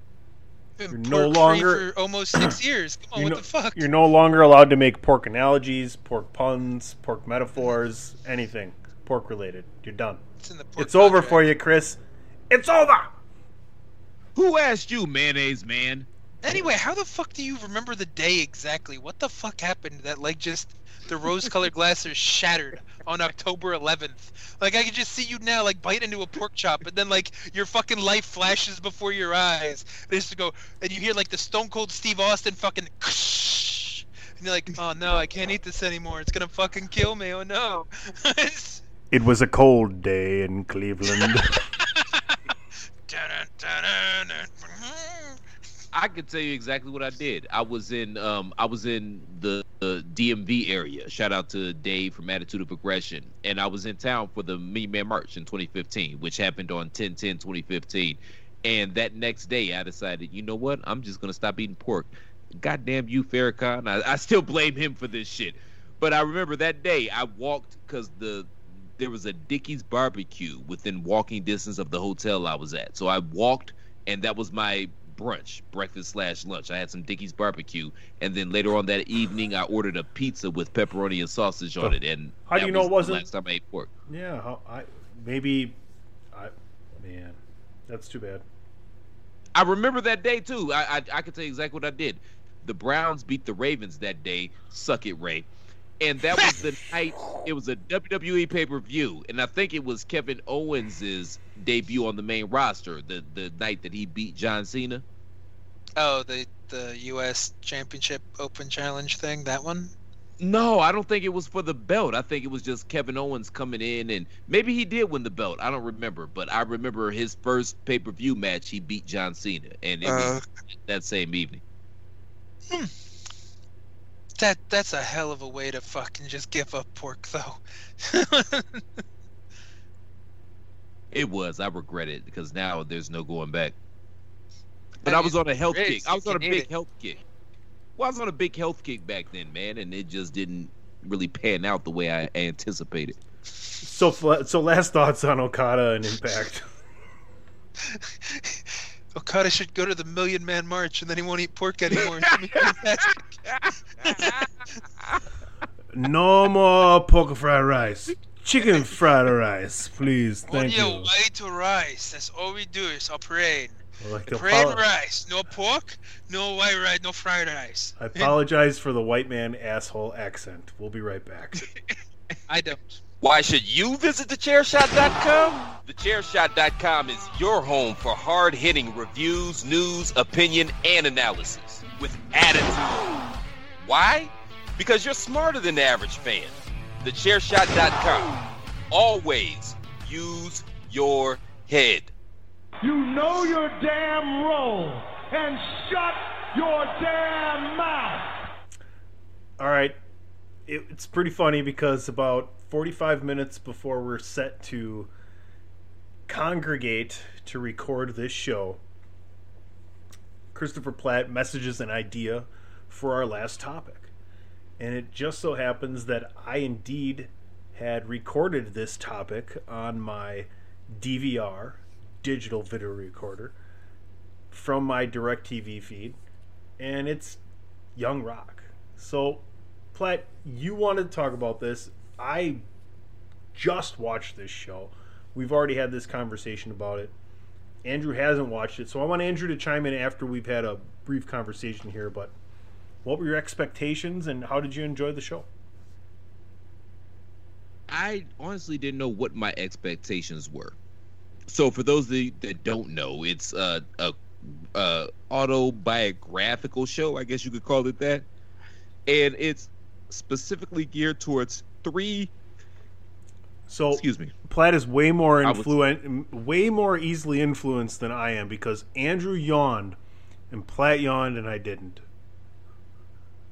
Speaker 5: Been
Speaker 4: You're
Speaker 5: pork
Speaker 4: no
Speaker 5: free
Speaker 4: longer-
Speaker 5: for almost six years. Come on,
Speaker 4: You're
Speaker 5: what
Speaker 4: no,
Speaker 5: the fuck?
Speaker 4: You're no longer allowed to make pork analogies, pork puns, pork metaphors, anything pork related. You're done.
Speaker 5: It's in the pork
Speaker 4: It's over for you, Chris. It's over.
Speaker 1: Who asked you, mayonnaise man?
Speaker 5: Anyway, how the fuck do you remember the day exactly? What the fuck happened that like just the rose-colored glasses shattered on October 11th? Like I can just see you now, like bite into a pork chop, and then like your fucking life flashes before your eyes. And just to go, and you hear like the Stone Cold Steve Austin fucking, and you're like, oh no, I can't eat this anymore. It's gonna fucking kill me. Oh no.
Speaker 4: It was a cold day in Cleveland.
Speaker 1: I can tell you exactly what I did. I was in um I was in the, the DMV area. Shout out to Dave from Attitude of Aggression. And I was in town for the Me Man March in 2015, which happened on 10-10-2015. And that next day I decided, you know what? I'm just gonna stop eating pork. Goddamn you, Farrakhan. I, I still blame him for this shit. But I remember that day I walked because the there was a Dickey's barbecue within walking distance of the hotel I was at. So I walked, and that was my brunch, breakfast slash lunch. I had some Dickey's barbecue, and then later on that evening, I ordered a pizza with pepperoni and sausage on it. And
Speaker 4: How do you know it wasn't-
Speaker 1: last time I ate pork?
Speaker 4: yeah, how, I maybe. I man, that's too bad.
Speaker 1: I remember that day too. I I, I can tell you exactly what I did. The Browns beat the Ravens that day. Suck it, Ray. And that was the night. It was a WWE pay per view, and I think it was Kevin Owens's debut on the main roster. The the night that he beat John Cena.
Speaker 5: Oh, the the U.S. Championship Open Challenge thing. That one.
Speaker 1: No, I don't think it was for the belt. I think it was just Kevin Owens coming in, and maybe he did win the belt. I don't remember, but I remember his first pay per view match. He beat John Cena, and it was that same evening. Hmm.
Speaker 5: That that's a hell of a way to fucking just give up pork, though.
Speaker 1: It was. I regret it because now there's no going back. But
Speaker 5: I
Speaker 1: I was on a health
Speaker 5: there
Speaker 1: kick. I was
Speaker 5: You
Speaker 1: on a big
Speaker 5: it.
Speaker 1: health kick. Well, I was on a big health kick back then, man, and it just didn't really pan out the way I anticipated.
Speaker 4: So, so last thoughts on Okada and Impact.
Speaker 5: Okada should go to the Million Man March, and then he won't eat pork anymore. It's gonna be fantastic.
Speaker 4: no more pork fried rice. Chicken fried rice, please. Thank
Speaker 5: Only a
Speaker 4: you.
Speaker 5: white rice. That's all we do is operate.
Speaker 4: I'd like to
Speaker 5: Plain
Speaker 4: apolo-
Speaker 5: rice. No pork, no white rice, no fried rice.
Speaker 4: I apologize for the white man asshole accent. We'll be right back.
Speaker 5: I don't.
Speaker 6: Why should you visit thechairshot.com? Thechairshot.com is your home for hard hitting reviews, news, opinion, and analysis with attitude. Why? Because you're smarter than the average fan. Thechairshot.com. Always use your head.
Speaker 9: You know your damn role and shut
Speaker 2: your damn mouth.
Speaker 4: All right. It, it's pretty funny because about 45 minutes before we're set to congregate to record this show, Christopher Platt messages an idea for our last topic. And it just so happens that I indeed had recorded this topic on my DVR, digital video recorder, from my DirecTV feed, and it's Young Rock. So, Platt, you wanted to talk about this. I just watched this show. We've already had this conversation about it. Andrew hasn't watched it, so I want Andrew to chime in after we've had a brief conversation here. But what were your expectations, and how did you enjoy the show?
Speaker 1: I honestly didn't know what my expectations were. So for those that, that don't know, it's a, a, a autobiographical show, I guess you could call it that, and it's specifically geared towards three.
Speaker 4: So
Speaker 1: excuse me.
Speaker 4: Platt is way more
Speaker 1: I was-
Speaker 4: influent, way more easily influenced than I am because Andrew yawned, and Platt yawned, and I didn't.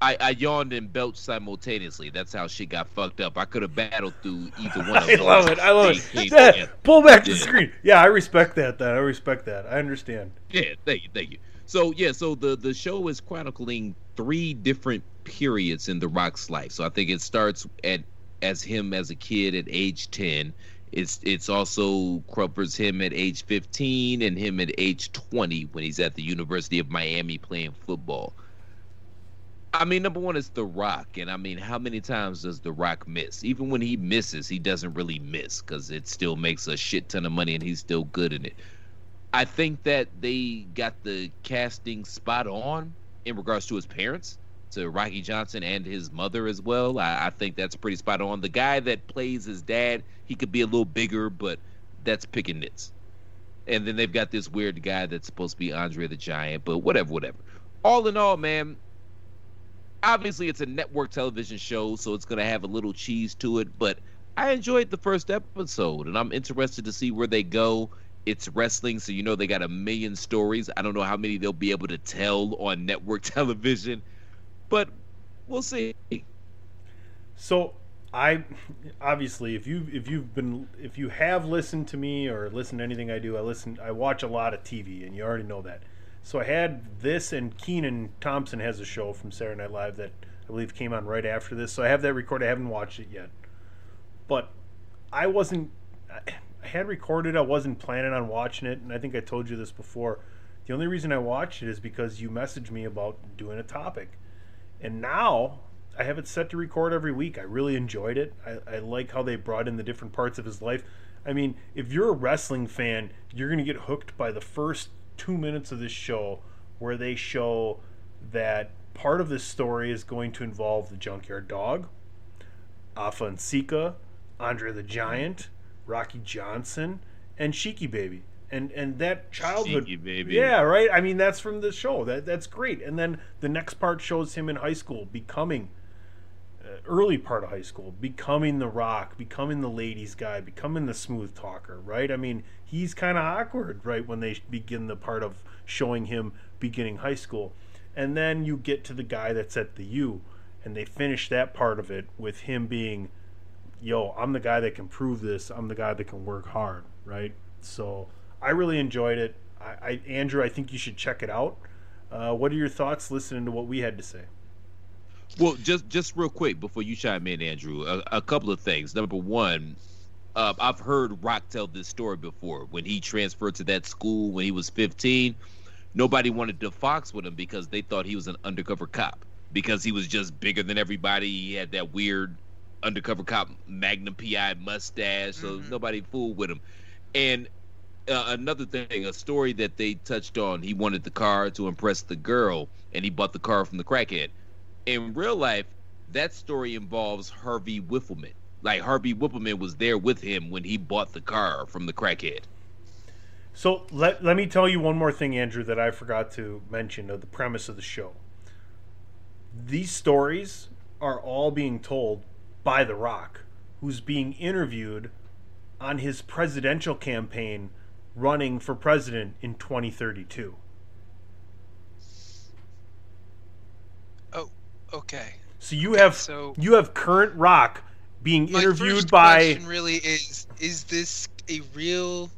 Speaker 1: I, I yawned and belched simultaneously. That's how shit got fucked up. I could have battled through either one of
Speaker 4: them.
Speaker 1: I
Speaker 4: love it. I love it. Yeah, pull back the screen. Yeah, I respect that. Then I respect that. I understand.
Speaker 1: Yeah, thank you, thank you. So yeah, so the the show is chronicling three different periods in The Rock's life. So I think it starts at as him as a kid at age ten. It's it's also covers him at age fifteen and him at age twenty when he's at the University of Miami playing football. I mean, number one is The Rock, and I mean, how many times does The Rock miss? Even when he misses, he doesn't really miss because it still makes a shit ton of money, and he's still good in it. I think that they got the casting spot on in regards to his parents, to Rocky Johnson and his mother as well. I, I think that's pretty spot on. The guy that plays his dad, he could be a little bigger, but that's picking nits. And then they've got this weird guy that's supposed to be Andre the Giant, but whatever, whatever. All in all, man, obviously it's a network television show, so it's gonna have a little cheese to it. But I enjoyed the first episode, and I'm interested to see where they go. It's wrestling, so you know they got a million stories. I don't know how many they'll be able to tell on network television, but we'll see.
Speaker 4: So I obviously if you if you've been if you have listened to me or listened to anything I do, I listen I watch a lot of TV and you already know that. So I had this and Kenan Thompson has a show from Saturday Night Live that I believe came on right after this. So I have that recorded. I haven't watched it yet. But I wasn't I had recorded I wasn't planning on watching it and I think I told you this before. The only reason I watched it is because you messaged me about doing a topic. And now I have it set to record every week. I really enjoyed it. I, I like how they brought in the different parts of his life. I mean, if you're a wrestling fan, you're going to get hooked by the first two minutes of this show where they show that part of this story is going to involve the Junkyard Dog, Afa Andre the Giant, Rocky Johnson, and Sheiky Baby. And and that childhood
Speaker 1: Sheiky Baby.
Speaker 4: Yeah, right? I mean that's from the show. That that's great. And then the next part shows him in high school becoming early part of high school, becoming the rock, becoming the ladies guy, becoming the smooth talker, right? I mean, he's kind of awkward, right, when they begin the part of showing him beginning high school. And then you get to the guy that's at the U, and they finish that part of it with him being, yo, I'm the guy that can prove this. I'm the guy that can work hard, right? So I really enjoyed it. I, I Andrew, I think you should check it out. Uh, what are your thoughts listening to what we had to say?
Speaker 1: Well, just just real quick before you chime in, Andrew, a, a couple of things. Number one, uh, I've heard Rock tell this story before. When he transferred to that school when he was 15, nobody wanted to fox with him because they thought he was an undercover cop because he was just bigger than everybody. He had that weird undercover cop Magnum PI mustache, so nobody fooled with him. And uh, another thing, a story that they touched on, he wanted the car to impress the girl, and he bought the car from the crackhead. In real life, that story involves Harvey Wippleman. Like Harvey Wippleman was there with him when he bought the car from the crackhead.
Speaker 4: So let, let me tell you one more thing, Andrew, that I forgot to mention of the premise of the show. These stories are all being told by The Rock, who's being interviewed on his presidential campaign running for president in 2032.
Speaker 5: Okay.
Speaker 4: So you have
Speaker 5: so-
Speaker 4: you have current Rock being
Speaker 5: My
Speaker 4: interviewed
Speaker 5: first
Speaker 4: by
Speaker 5: question really is: Is this a real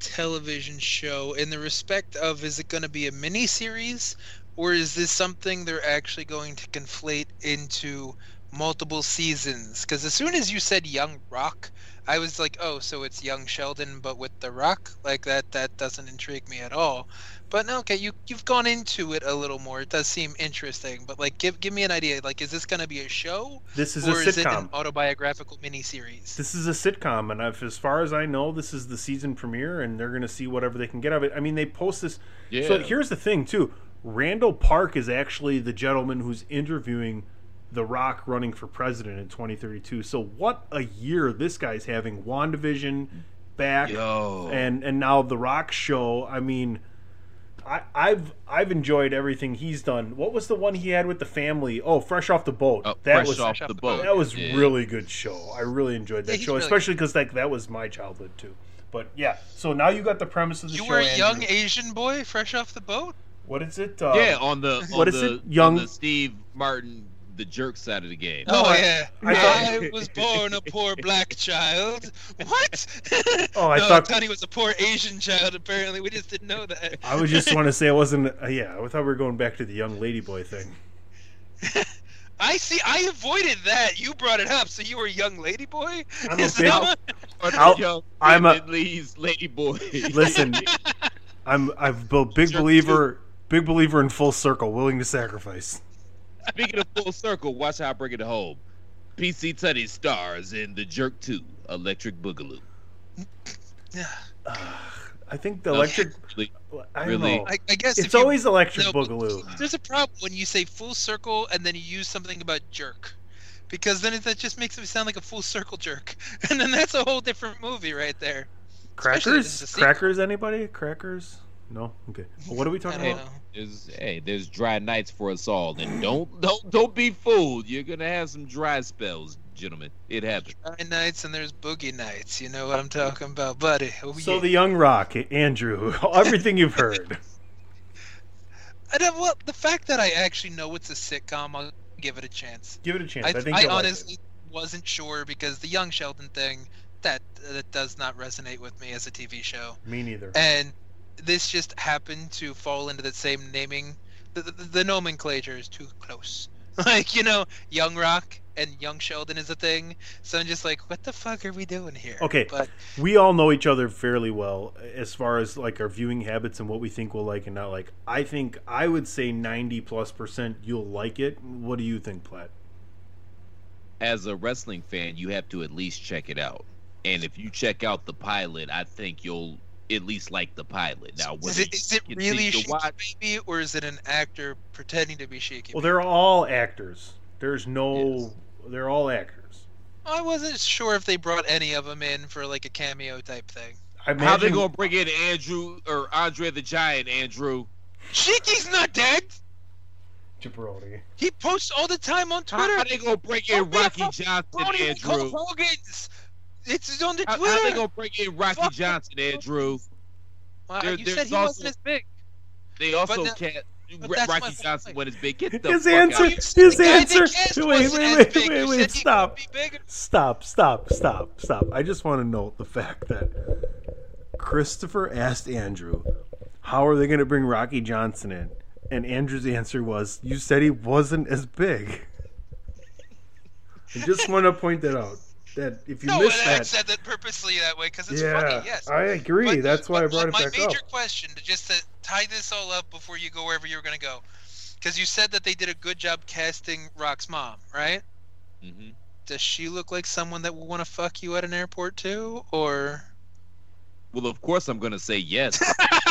Speaker 5: television show? In the respect of is it going to be a mini series or is this something they're actually going to conflate into multiple seasons? Because as soon as you said young rock i was like oh so it's young sheldon but with the rock? Like that that doesn't intrigue me at all but no okay you you've gone into it a little more it does seem interesting but like give give me an idea like is this going to be a show
Speaker 4: This is a
Speaker 5: or is it an
Speaker 4: sitcom.
Speaker 5: autobiographical miniseries
Speaker 4: This is a sitcom, and if, as far as I know, this is the season premiere, and they're going to see whatever they can get out of it. I mean, they post this. So here's the thing, too. Randall Park is actually the gentleman who's interviewing The Rock running for president in 2032. So what a year this guy's having! WandaVision back,
Speaker 1: Yo.
Speaker 4: and and now The Rock show. I mean. I, I've I've enjoyed everything he's done. What was the one he had with the family? Oh, Fresh Off the Boat.
Speaker 1: Oh,
Speaker 4: that
Speaker 1: Fresh
Speaker 4: was
Speaker 1: Off the Boat.
Speaker 4: That was
Speaker 1: Yeah.
Speaker 4: really good show. I really enjoyed that
Speaker 5: he's
Speaker 4: show,
Speaker 5: really
Speaker 4: especially because like that was my childhood too. But yeah, so now you got the premise of the
Speaker 5: you
Speaker 4: show.
Speaker 5: You were a
Speaker 4: Andrew.
Speaker 5: young Asian boy fresh off the boat
Speaker 4: What is it? Uh,
Speaker 1: yeah, on the on
Speaker 4: what is
Speaker 1: the,
Speaker 4: it? Young-
Speaker 1: Steve Martin the jerk side of the game.
Speaker 5: Oh,
Speaker 4: I-
Speaker 5: yeah.
Speaker 4: I
Speaker 5: I,
Speaker 4: thought-
Speaker 5: was born a poor black child. What?
Speaker 4: Oh, I
Speaker 5: no,
Speaker 4: thought-
Speaker 5: Tony was a poor Asian child. Apparently, we just didn't know that.
Speaker 4: I was just want to say I wasn't. Uh, yeah, I thought we were going back to the young ladyboy thing.
Speaker 5: I see. I avoided that. You brought it up. So you were a young lady boy.
Speaker 4: I'm a
Speaker 5: Is
Speaker 4: big-
Speaker 5: that what-
Speaker 1: Or
Speaker 4: I'll, I'm a-
Speaker 1: Lee's lady boy.
Speaker 4: Listen, I'm I've a big believer, big believer in full circle, willing to sacrifice.
Speaker 1: Speaking of full circle, watch how I bring it home. PC Tunney stars in The Jerk 2, Electric Boogaloo. Yeah.
Speaker 4: I think the electric.
Speaker 1: really,
Speaker 4: I don't
Speaker 1: really.
Speaker 4: know.
Speaker 5: I, I guess
Speaker 4: It's
Speaker 5: if you-
Speaker 4: always electric
Speaker 5: no,
Speaker 4: boogaloo.
Speaker 5: There's a problem when you say full circle and then you use something about jerk, because then it, that just makes it sound like a full circle jerk, and then that's a whole different movie right there. Especially if it's
Speaker 4: Crackers? Crackers? Anybody? Crackers? No. Okay. Well, what are we talking about?
Speaker 5: know.
Speaker 1: There's, hey, there's dry nights for us all, and don't don't don't be fooled. You're gonna have some dry spells, gentlemen. It happens.
Speaker 5: Dry nights and there's boogie nights. You know what I'm talking about, buddy. Oh,
Speaker 4: So
Speaker 5: yeah.
Speaker 4: the young rock, Andrew, everything you've heard.
Speaker 5: I don't, well, the fact that I actually know it's a sitcom, I'll give it a chance.
Speaker 4: Give it a chance.
Speaker 5: I,
Speaker 4: I, think
Speaker 5: I
Speaker 4: you'll like
Speaker 5: honestly wasn't sure because the Young Sheldon thing that that does not resonate with me as a TV show,
Speaker 4: Me neither.
Speaker 5: and this just happened to fall into the same naming. The, the, the nomenclature is too close. Like you know, Young Rock and Young Sheldon is a thing. So I'm just like, what the fuck are we doing here?
Speaker 4: Okay,
Speaker 5: but
Speaker 4: we all know each other fairly well as far as like our viewing habits and what we think we'll like and not like. I think I would say ninety plus percent you'll like it. What do you think, Platt?
Speaker 1: As a wrestling fan, you have to at least check it out. And if you check out the pilot, I think you'll at least like the pilot. Now,
Speaker 5: is it is it really
Speaker 1: continue to
Speaker 5: Sheiky
Speaker 1: watch-
Speaker 5: Baby or is it an actor pretending to be Sheiky?
Speaker 4: Well, they're all actors. There's no. They're all actors.
Speaker 5: I wasn't sure if they brought any of them in for like a cameo type thing.
Speaker 4: I
Speaker 1: How they gonna bring in Andrew or Andre the Giant? Andrew,
Speaker 5: Sheiky's not dead.
Speaker 4: Jabroni.
Speaker 5: He posts all the time on Twitter.
Speaker 1: how they gonna bring in
Speaker 5: Don't be a
Speaker 1: Rocky
Speaker 5: fucking
Speaker 1: Johnson?
Speaker 5: phony Hulk
Speaker 1: Andrew,
Speaker 5: Hogan's. It's on the
Speaker 1: how,
Speaker 5: Twitter.
Speaker 1: how they gonna bring in Rocky
Speaker 5: Fuck.
Speaker 1: Johnson? Andrew,
Speaker 5: Wow,
Speaker 1: there-
Speaker 5: you said he
Speaker 1: also-
Speaker 5: wasn't as big.
Speaker 1: they also
Speaker 5: now-
Speaker 1: can't.
Speaker 5: but that's my
Speaker 1: Rocky
Speaker 5: point.
Speaker 1: Johnson when it's big. Get the
Speaker 4: His
Speaker 1: fuck
Speaker 4: answer.
Speaker 1: out.
Speaker 4: His
Speaker 5: the
Speaker 4: answer.
Speaker 5: cast
Speaker 4: Wait, wait, wait, wait, wait. Stop.
Speaker 5: could be bigger.
Speaker 4: Stop. Stop. Stop. Stop. I just want to note the fact that Christopher asked Andrew, "How are they going to bring Rocky Johnson in?" And Andrew's answer was, "You said he wasn't as big." I just want to point that out. That if you
Speaker 5: No,
Speaker 4: missed
Speaker 5: and I said that purposely that way because it's
Speaker 4: yeah,
Speaker 5: funny. Yes,
Speaker 4: I agree.
Speaker 5: But-
Speaker 4: That's why I
Speaker 5: but
Speaker 4: brought it
Speaker 5: my
Speaker 4: back up.
Speaker 5: major question, to just to tie this all up before you go wherever you were going to go, because you said that they did a good job casting Rock's mom, right?
Speaker 1: Mhm.
Speaker 5: Does she look like someone that would want to fuck you at an airport too, or?
Speaker 1: Well, of course I'm gonna say yes.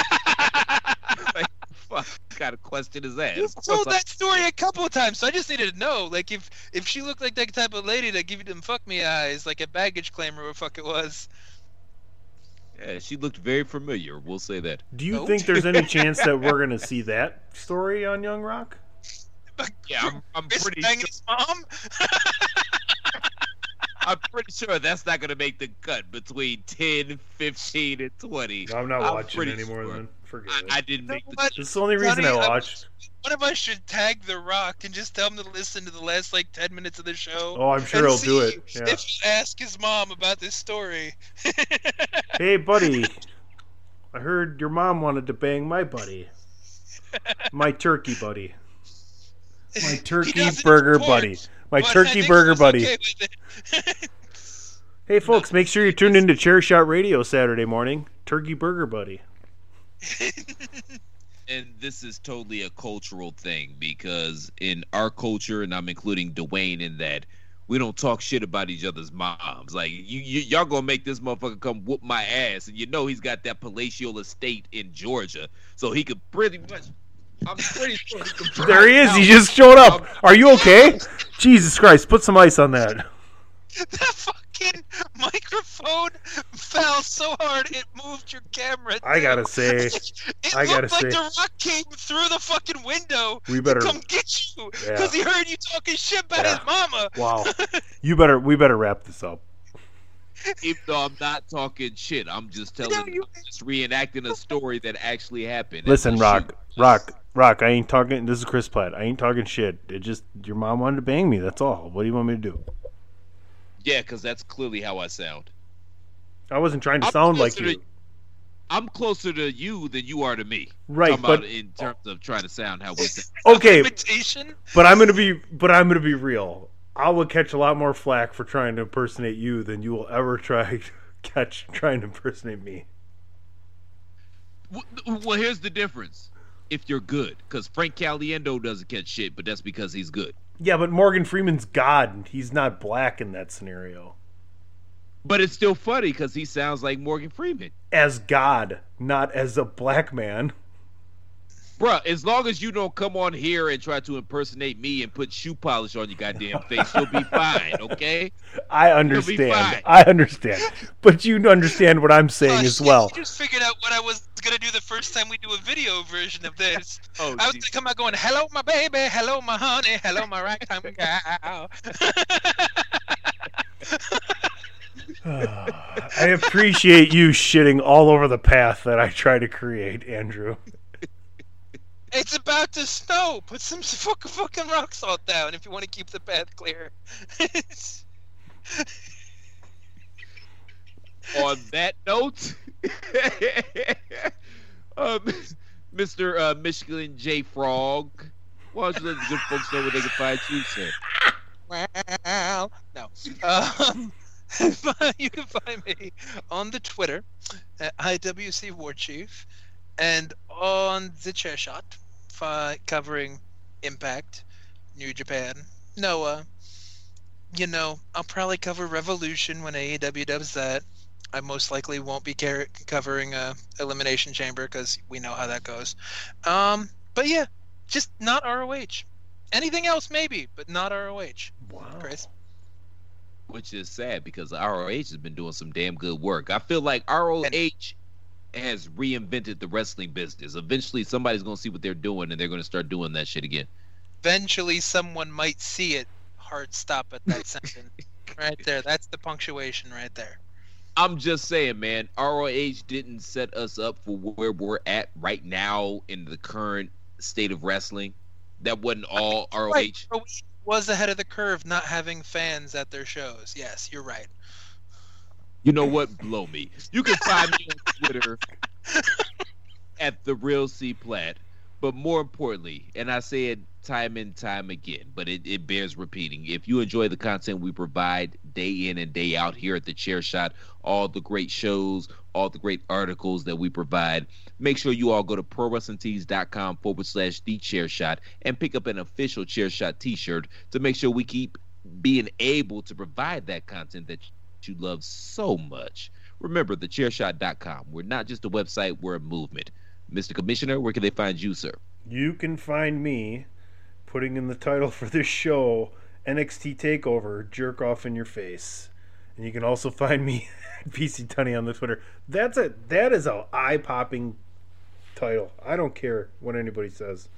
Speaker 1: like, fuck kind of question is that?
Speaker 5: You've told
Speaker 1: I'm-
Speaker 5: that story a couple of times, so I just needed to know. Like, if if she looked like that type of lady that give you them fuck me eyes, like a baggage claim or what fuck it was.
Speaker 1: Yeah, she looked very familiar. We'll say that.
Speaker 4: Do you
Speaker 5: Nope.
Speaker 4: think there's any chance that we're going to see that story on Young Rock?
Speaker 1: Yeah, I'm, I'm
Speaker 5: Chris
Speaker 1: pretty
Speaker 5: banging
Speaker 1: sure.
Speaker 5: his mom.
Speaker 1: I'm pretty sure that's not going to make the cut between 10, 15, and 20.
Speaker 4: I'm not
Speaker 1: I'm
Speaker 4: watching
Speaker 1: pretty
Speaker 4: anymore.
Speaker 1: sure.
Speaker 4: Then forget
Speaker 1: I,
Speaker 4: it.
Speaker 1: I didn't make the
Speaker 5: What?
Speaker 4: This is the only reason
Speaker 5: Sonny,
Speaker 4: I
Speaker 5: I'm-
Speaker 4: watched.
Speaker 5: One of us should tag The Rock and just tell him to listen to the last like ten minutes of the show.
Speaker 4: Oh, I'm sure he'll do it. Yeah.
Speaker 5: If you ask his mom about this story.
Speaker 4: Hey, buddy. I heard your mom wanted to bang my buddy. My turkey buddy. My turkey burger
Speaker 5: support,
Speaker 4: buddy. My turkey burger buddy.
Speaker 5: okay.
Speaker 4: Hey, folks, make sure you tune into Chair Shot Radio Saturday morning. Turkey burger buddy.
Speaker 1: and this is totally a cultural thing because in our culture, and I'm including Dwayne in that, we don't talk shit about each other's moms. Like you, you y'all gonna make this motherfucker come whoop my ass, and you know he's got that palatial estate in Georgia, so he could pretty much. I'm pretty sure he could.
Speaker 4: There he
Speaker 1: drive
Speaker 4: is. He just showed up. Um, Are you okay? Jesus Christ, put some ice on that.
Speaker 5: that fucking microphone fell so hard it moved your camera.
Speaker 4: I gotta say,
Speaker 5: it
Speaker 4: I gotta
Speaker 5: like
Speaker 4: say-
Speaker 5: the rock came through the fucking window.
Speaker 4: We better-
Speaker 5: to come get you
Speaker 4: Yeah.
Speaker 5: because he heard you talking shit about
Speaker 4: Yeah.
Speaker 5: his mama.
Speaker 4: Wow. You better. We better wrap this up.
Speaker 1: Even though I'm not talking shit, I'm just telling, I'm just reenacting a story that actually happened.
Speaker 4: Listen, Rock,
Speaker 1: shoot.
Speaker 4: Rock, Rock. I ain't talking. This is Chris Platt. I ain't talking shit. It just your mom wanted to bang me. That's all. What do you want me to do?
Speaker 1: Yeah, because that's clearly how I sound.
Speaker 4: I wasn't trying to
Speaker 1: I'm
Speaker 4: sound like you.
Speaker 1: to- I'm closer to you than you are to me.
Speaker 4: Right,
Speaker 1: Talking about
Speaker 4: but-
Speaker 1: in terms of trying to sound how we sound.
Speaker 4: Okay,
Speaker 5: Imitation.
Speaker 4: but I'm gonna be. But I'm gonna be real. I will catch a lot more flack for trying to impersonate you than you will ever try to catch trying to impersonate me.
Speaker 1: Well, here's the difference. If you're good, because Frank Caliendo doesn't catch shit, but that's because he's good.
Speaker 4: Yeah, but Morgan Freeman's God. He's not black in that scenario.
Speaker 1: But it's still funny because he sounds like Morgan Freeman.
Speaker 4: As God, not as a black man.
Speaker 1: Bruh, as long as you don't come on here and try to impersonate me and put shoe polish on your goddamn face, you'll be fine, okay?
Speaker 4: I
Speaker 1: fine.
Speaker 4: understand. I understand. But you understand what I'm saying
Speaker 5: Oh,
Speaker 4: as
Speaker 5: shit,
Speaker 4: well.
Speaker 5: You just figured out what I was gonna do the first time we do a video version of this.
Speaker 1: Oh,
Speaker 5: I was gonna come out going, "Hello, my baby. Hello, my honey. Hello, my ragtime gal."
Speaker 4: I appreciate you shitting all over the path that I try to create, Andrew.
Speaker 5: It's about to snow. Put some fucking fucking rock salt down if you want to keep the path clear.
Speaker 1: on that note, um, Mr. Uh, Michigan J Frog, why don't you let the good folks know where they can find you, sir?
Speaker 5: well, no. Um, you can find me on the Twitter at IWC War Chief and on the Chair Shot fi- covering Impact, New Japan, Noah. You know, I'll probably cover Revolution when AEW does that. I most likely won't be car- covering uh, Elimination Chamber because we know how that goes. Um, but yeah, just not ROH. Anything else, maybe, but not ROH.
Speaker 4: Wow.
Speaker 5: Chris?
Speaker 1: Which is sad because ROH has been doing some damn good work. I feel like ROH has reinvented the wrestling business. Eventually, somebody's going to see what they're doing and they're going to start doing that shit again.
Speaker 5: Eventually, someone might see it. Hard stop at that sentence. Right there. That's the punctuation right there.
Speaker 1: I'm just saying, man, ROH didn't set us up for where we're at right now in the current state of wrestling. That wasn't all ROH.
Speaker 5: Right. ROH was ahead of the curve not having fans at their shows. Yes, you're right.
Speaker 1: You know what? Blow me. You can find me on Twitter at the real C Plat. But more importantly, and I say it time and time again, but it, it bears repeating. If you enjoy the content we provide day in and day out here at the Chair Shot, all the great shows, all the great articles that we provide, make sure you all go to prowrestlingtees.com forward slash the chair shot and pick up an official chair shot t shirt to make sure we keep being able to provide that content that you love so much. Remember, thechairshot.com. We're not just a website, we're a movement. Mr. Commissioner, where can they find you, sir?
Speaker 4: You can find me putting in the title for this show NXT Takeover Jerk Off in Your Face. And you can also find me at PC Tunny on the Twitter. That's a that is a eye popping title. I don't care what anybody says.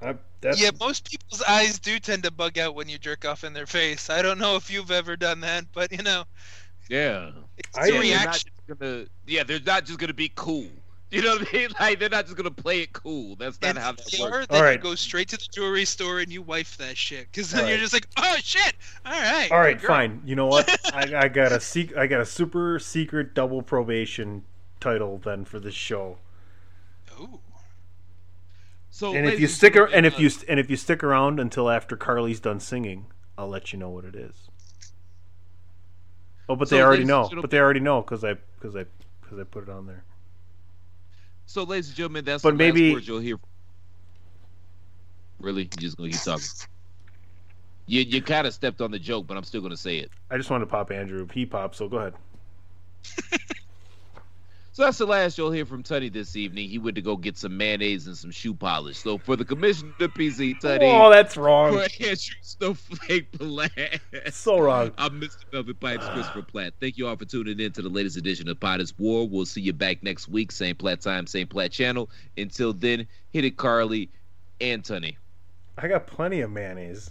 Speaker 4: I, that's,
Speaker 5: Yeah, most people's eyes do tend to bug out when you jerk off in their face. I don't know if you've ever done that, but you know,
Speaker 1: Yeah.
Speaker 5: it's
Speaker 4: I-
Speaker 5: a
Speaker 1: Yeah, they're not
Speaker 5: reaction.
Speaker 1: just gonna. Yeah, they're not just gonna be cool. You know what I mean? Like they're not just gonna play it cool. That's not
Speaker 5: And
Speaker 1: how
Speaker 5: if
Speaker 1: that works.
Speaker 5: then
Speaker 4: All
Speaker 5: you go straight to the jewelry store and you wife that shit. Because then
Speaker 4: All
Speaker 5: you're
Speaker 4: right.
Speaker 5: just like, oh shit, all right.
Speaker 4: All right,
Speaker 5: girl."
Speaker 4: fine. You know what? I, I got a sec- I got a super secret double probation title then for this show.
Speaker 5: Ooh.
Speaker 1: So
Speaker 4: and if you stick ar- and if you and if you stick around until after Carly's done singing, I'll let you know what it is. Oh, but
Speaker 1: So,
Speaker 4: they already know. But they already know because I because I because I put it on there.
Speaker 1: So, ladies and gentlemen, that's
Speaker 4: But
Speaker 1: the
Speaker 4: maybe-
Speaker 1: last you'll hear. Really, you're just gonna keep talking? You you kind of stepped on the joke, but I'm still gonna say it.
Speaker 4: I just wanted to pop Andrew. He popped, so go ahead.
Speaker 1: So that's the last you'll hear from Tuddy this evening. He went to go get some mayonnaise and some shoe polish. So for the commissioner, PC Tuddy,
Speaker 4: Oh, that's wrong.
Speaker 1: Andrew Snowflake Platt,
Speaker 4: So wrong.
Speaker 1: I'm Mr. Velvet Pipes, Christopher Platt. Thank you all for tuning in to the latest edition of Potter's War. We'll see you back next week, same Platt time, same Platt channel. Until then, hit it, Carly and Tunny.
Speaker 4: I got plenty of mayonnaise.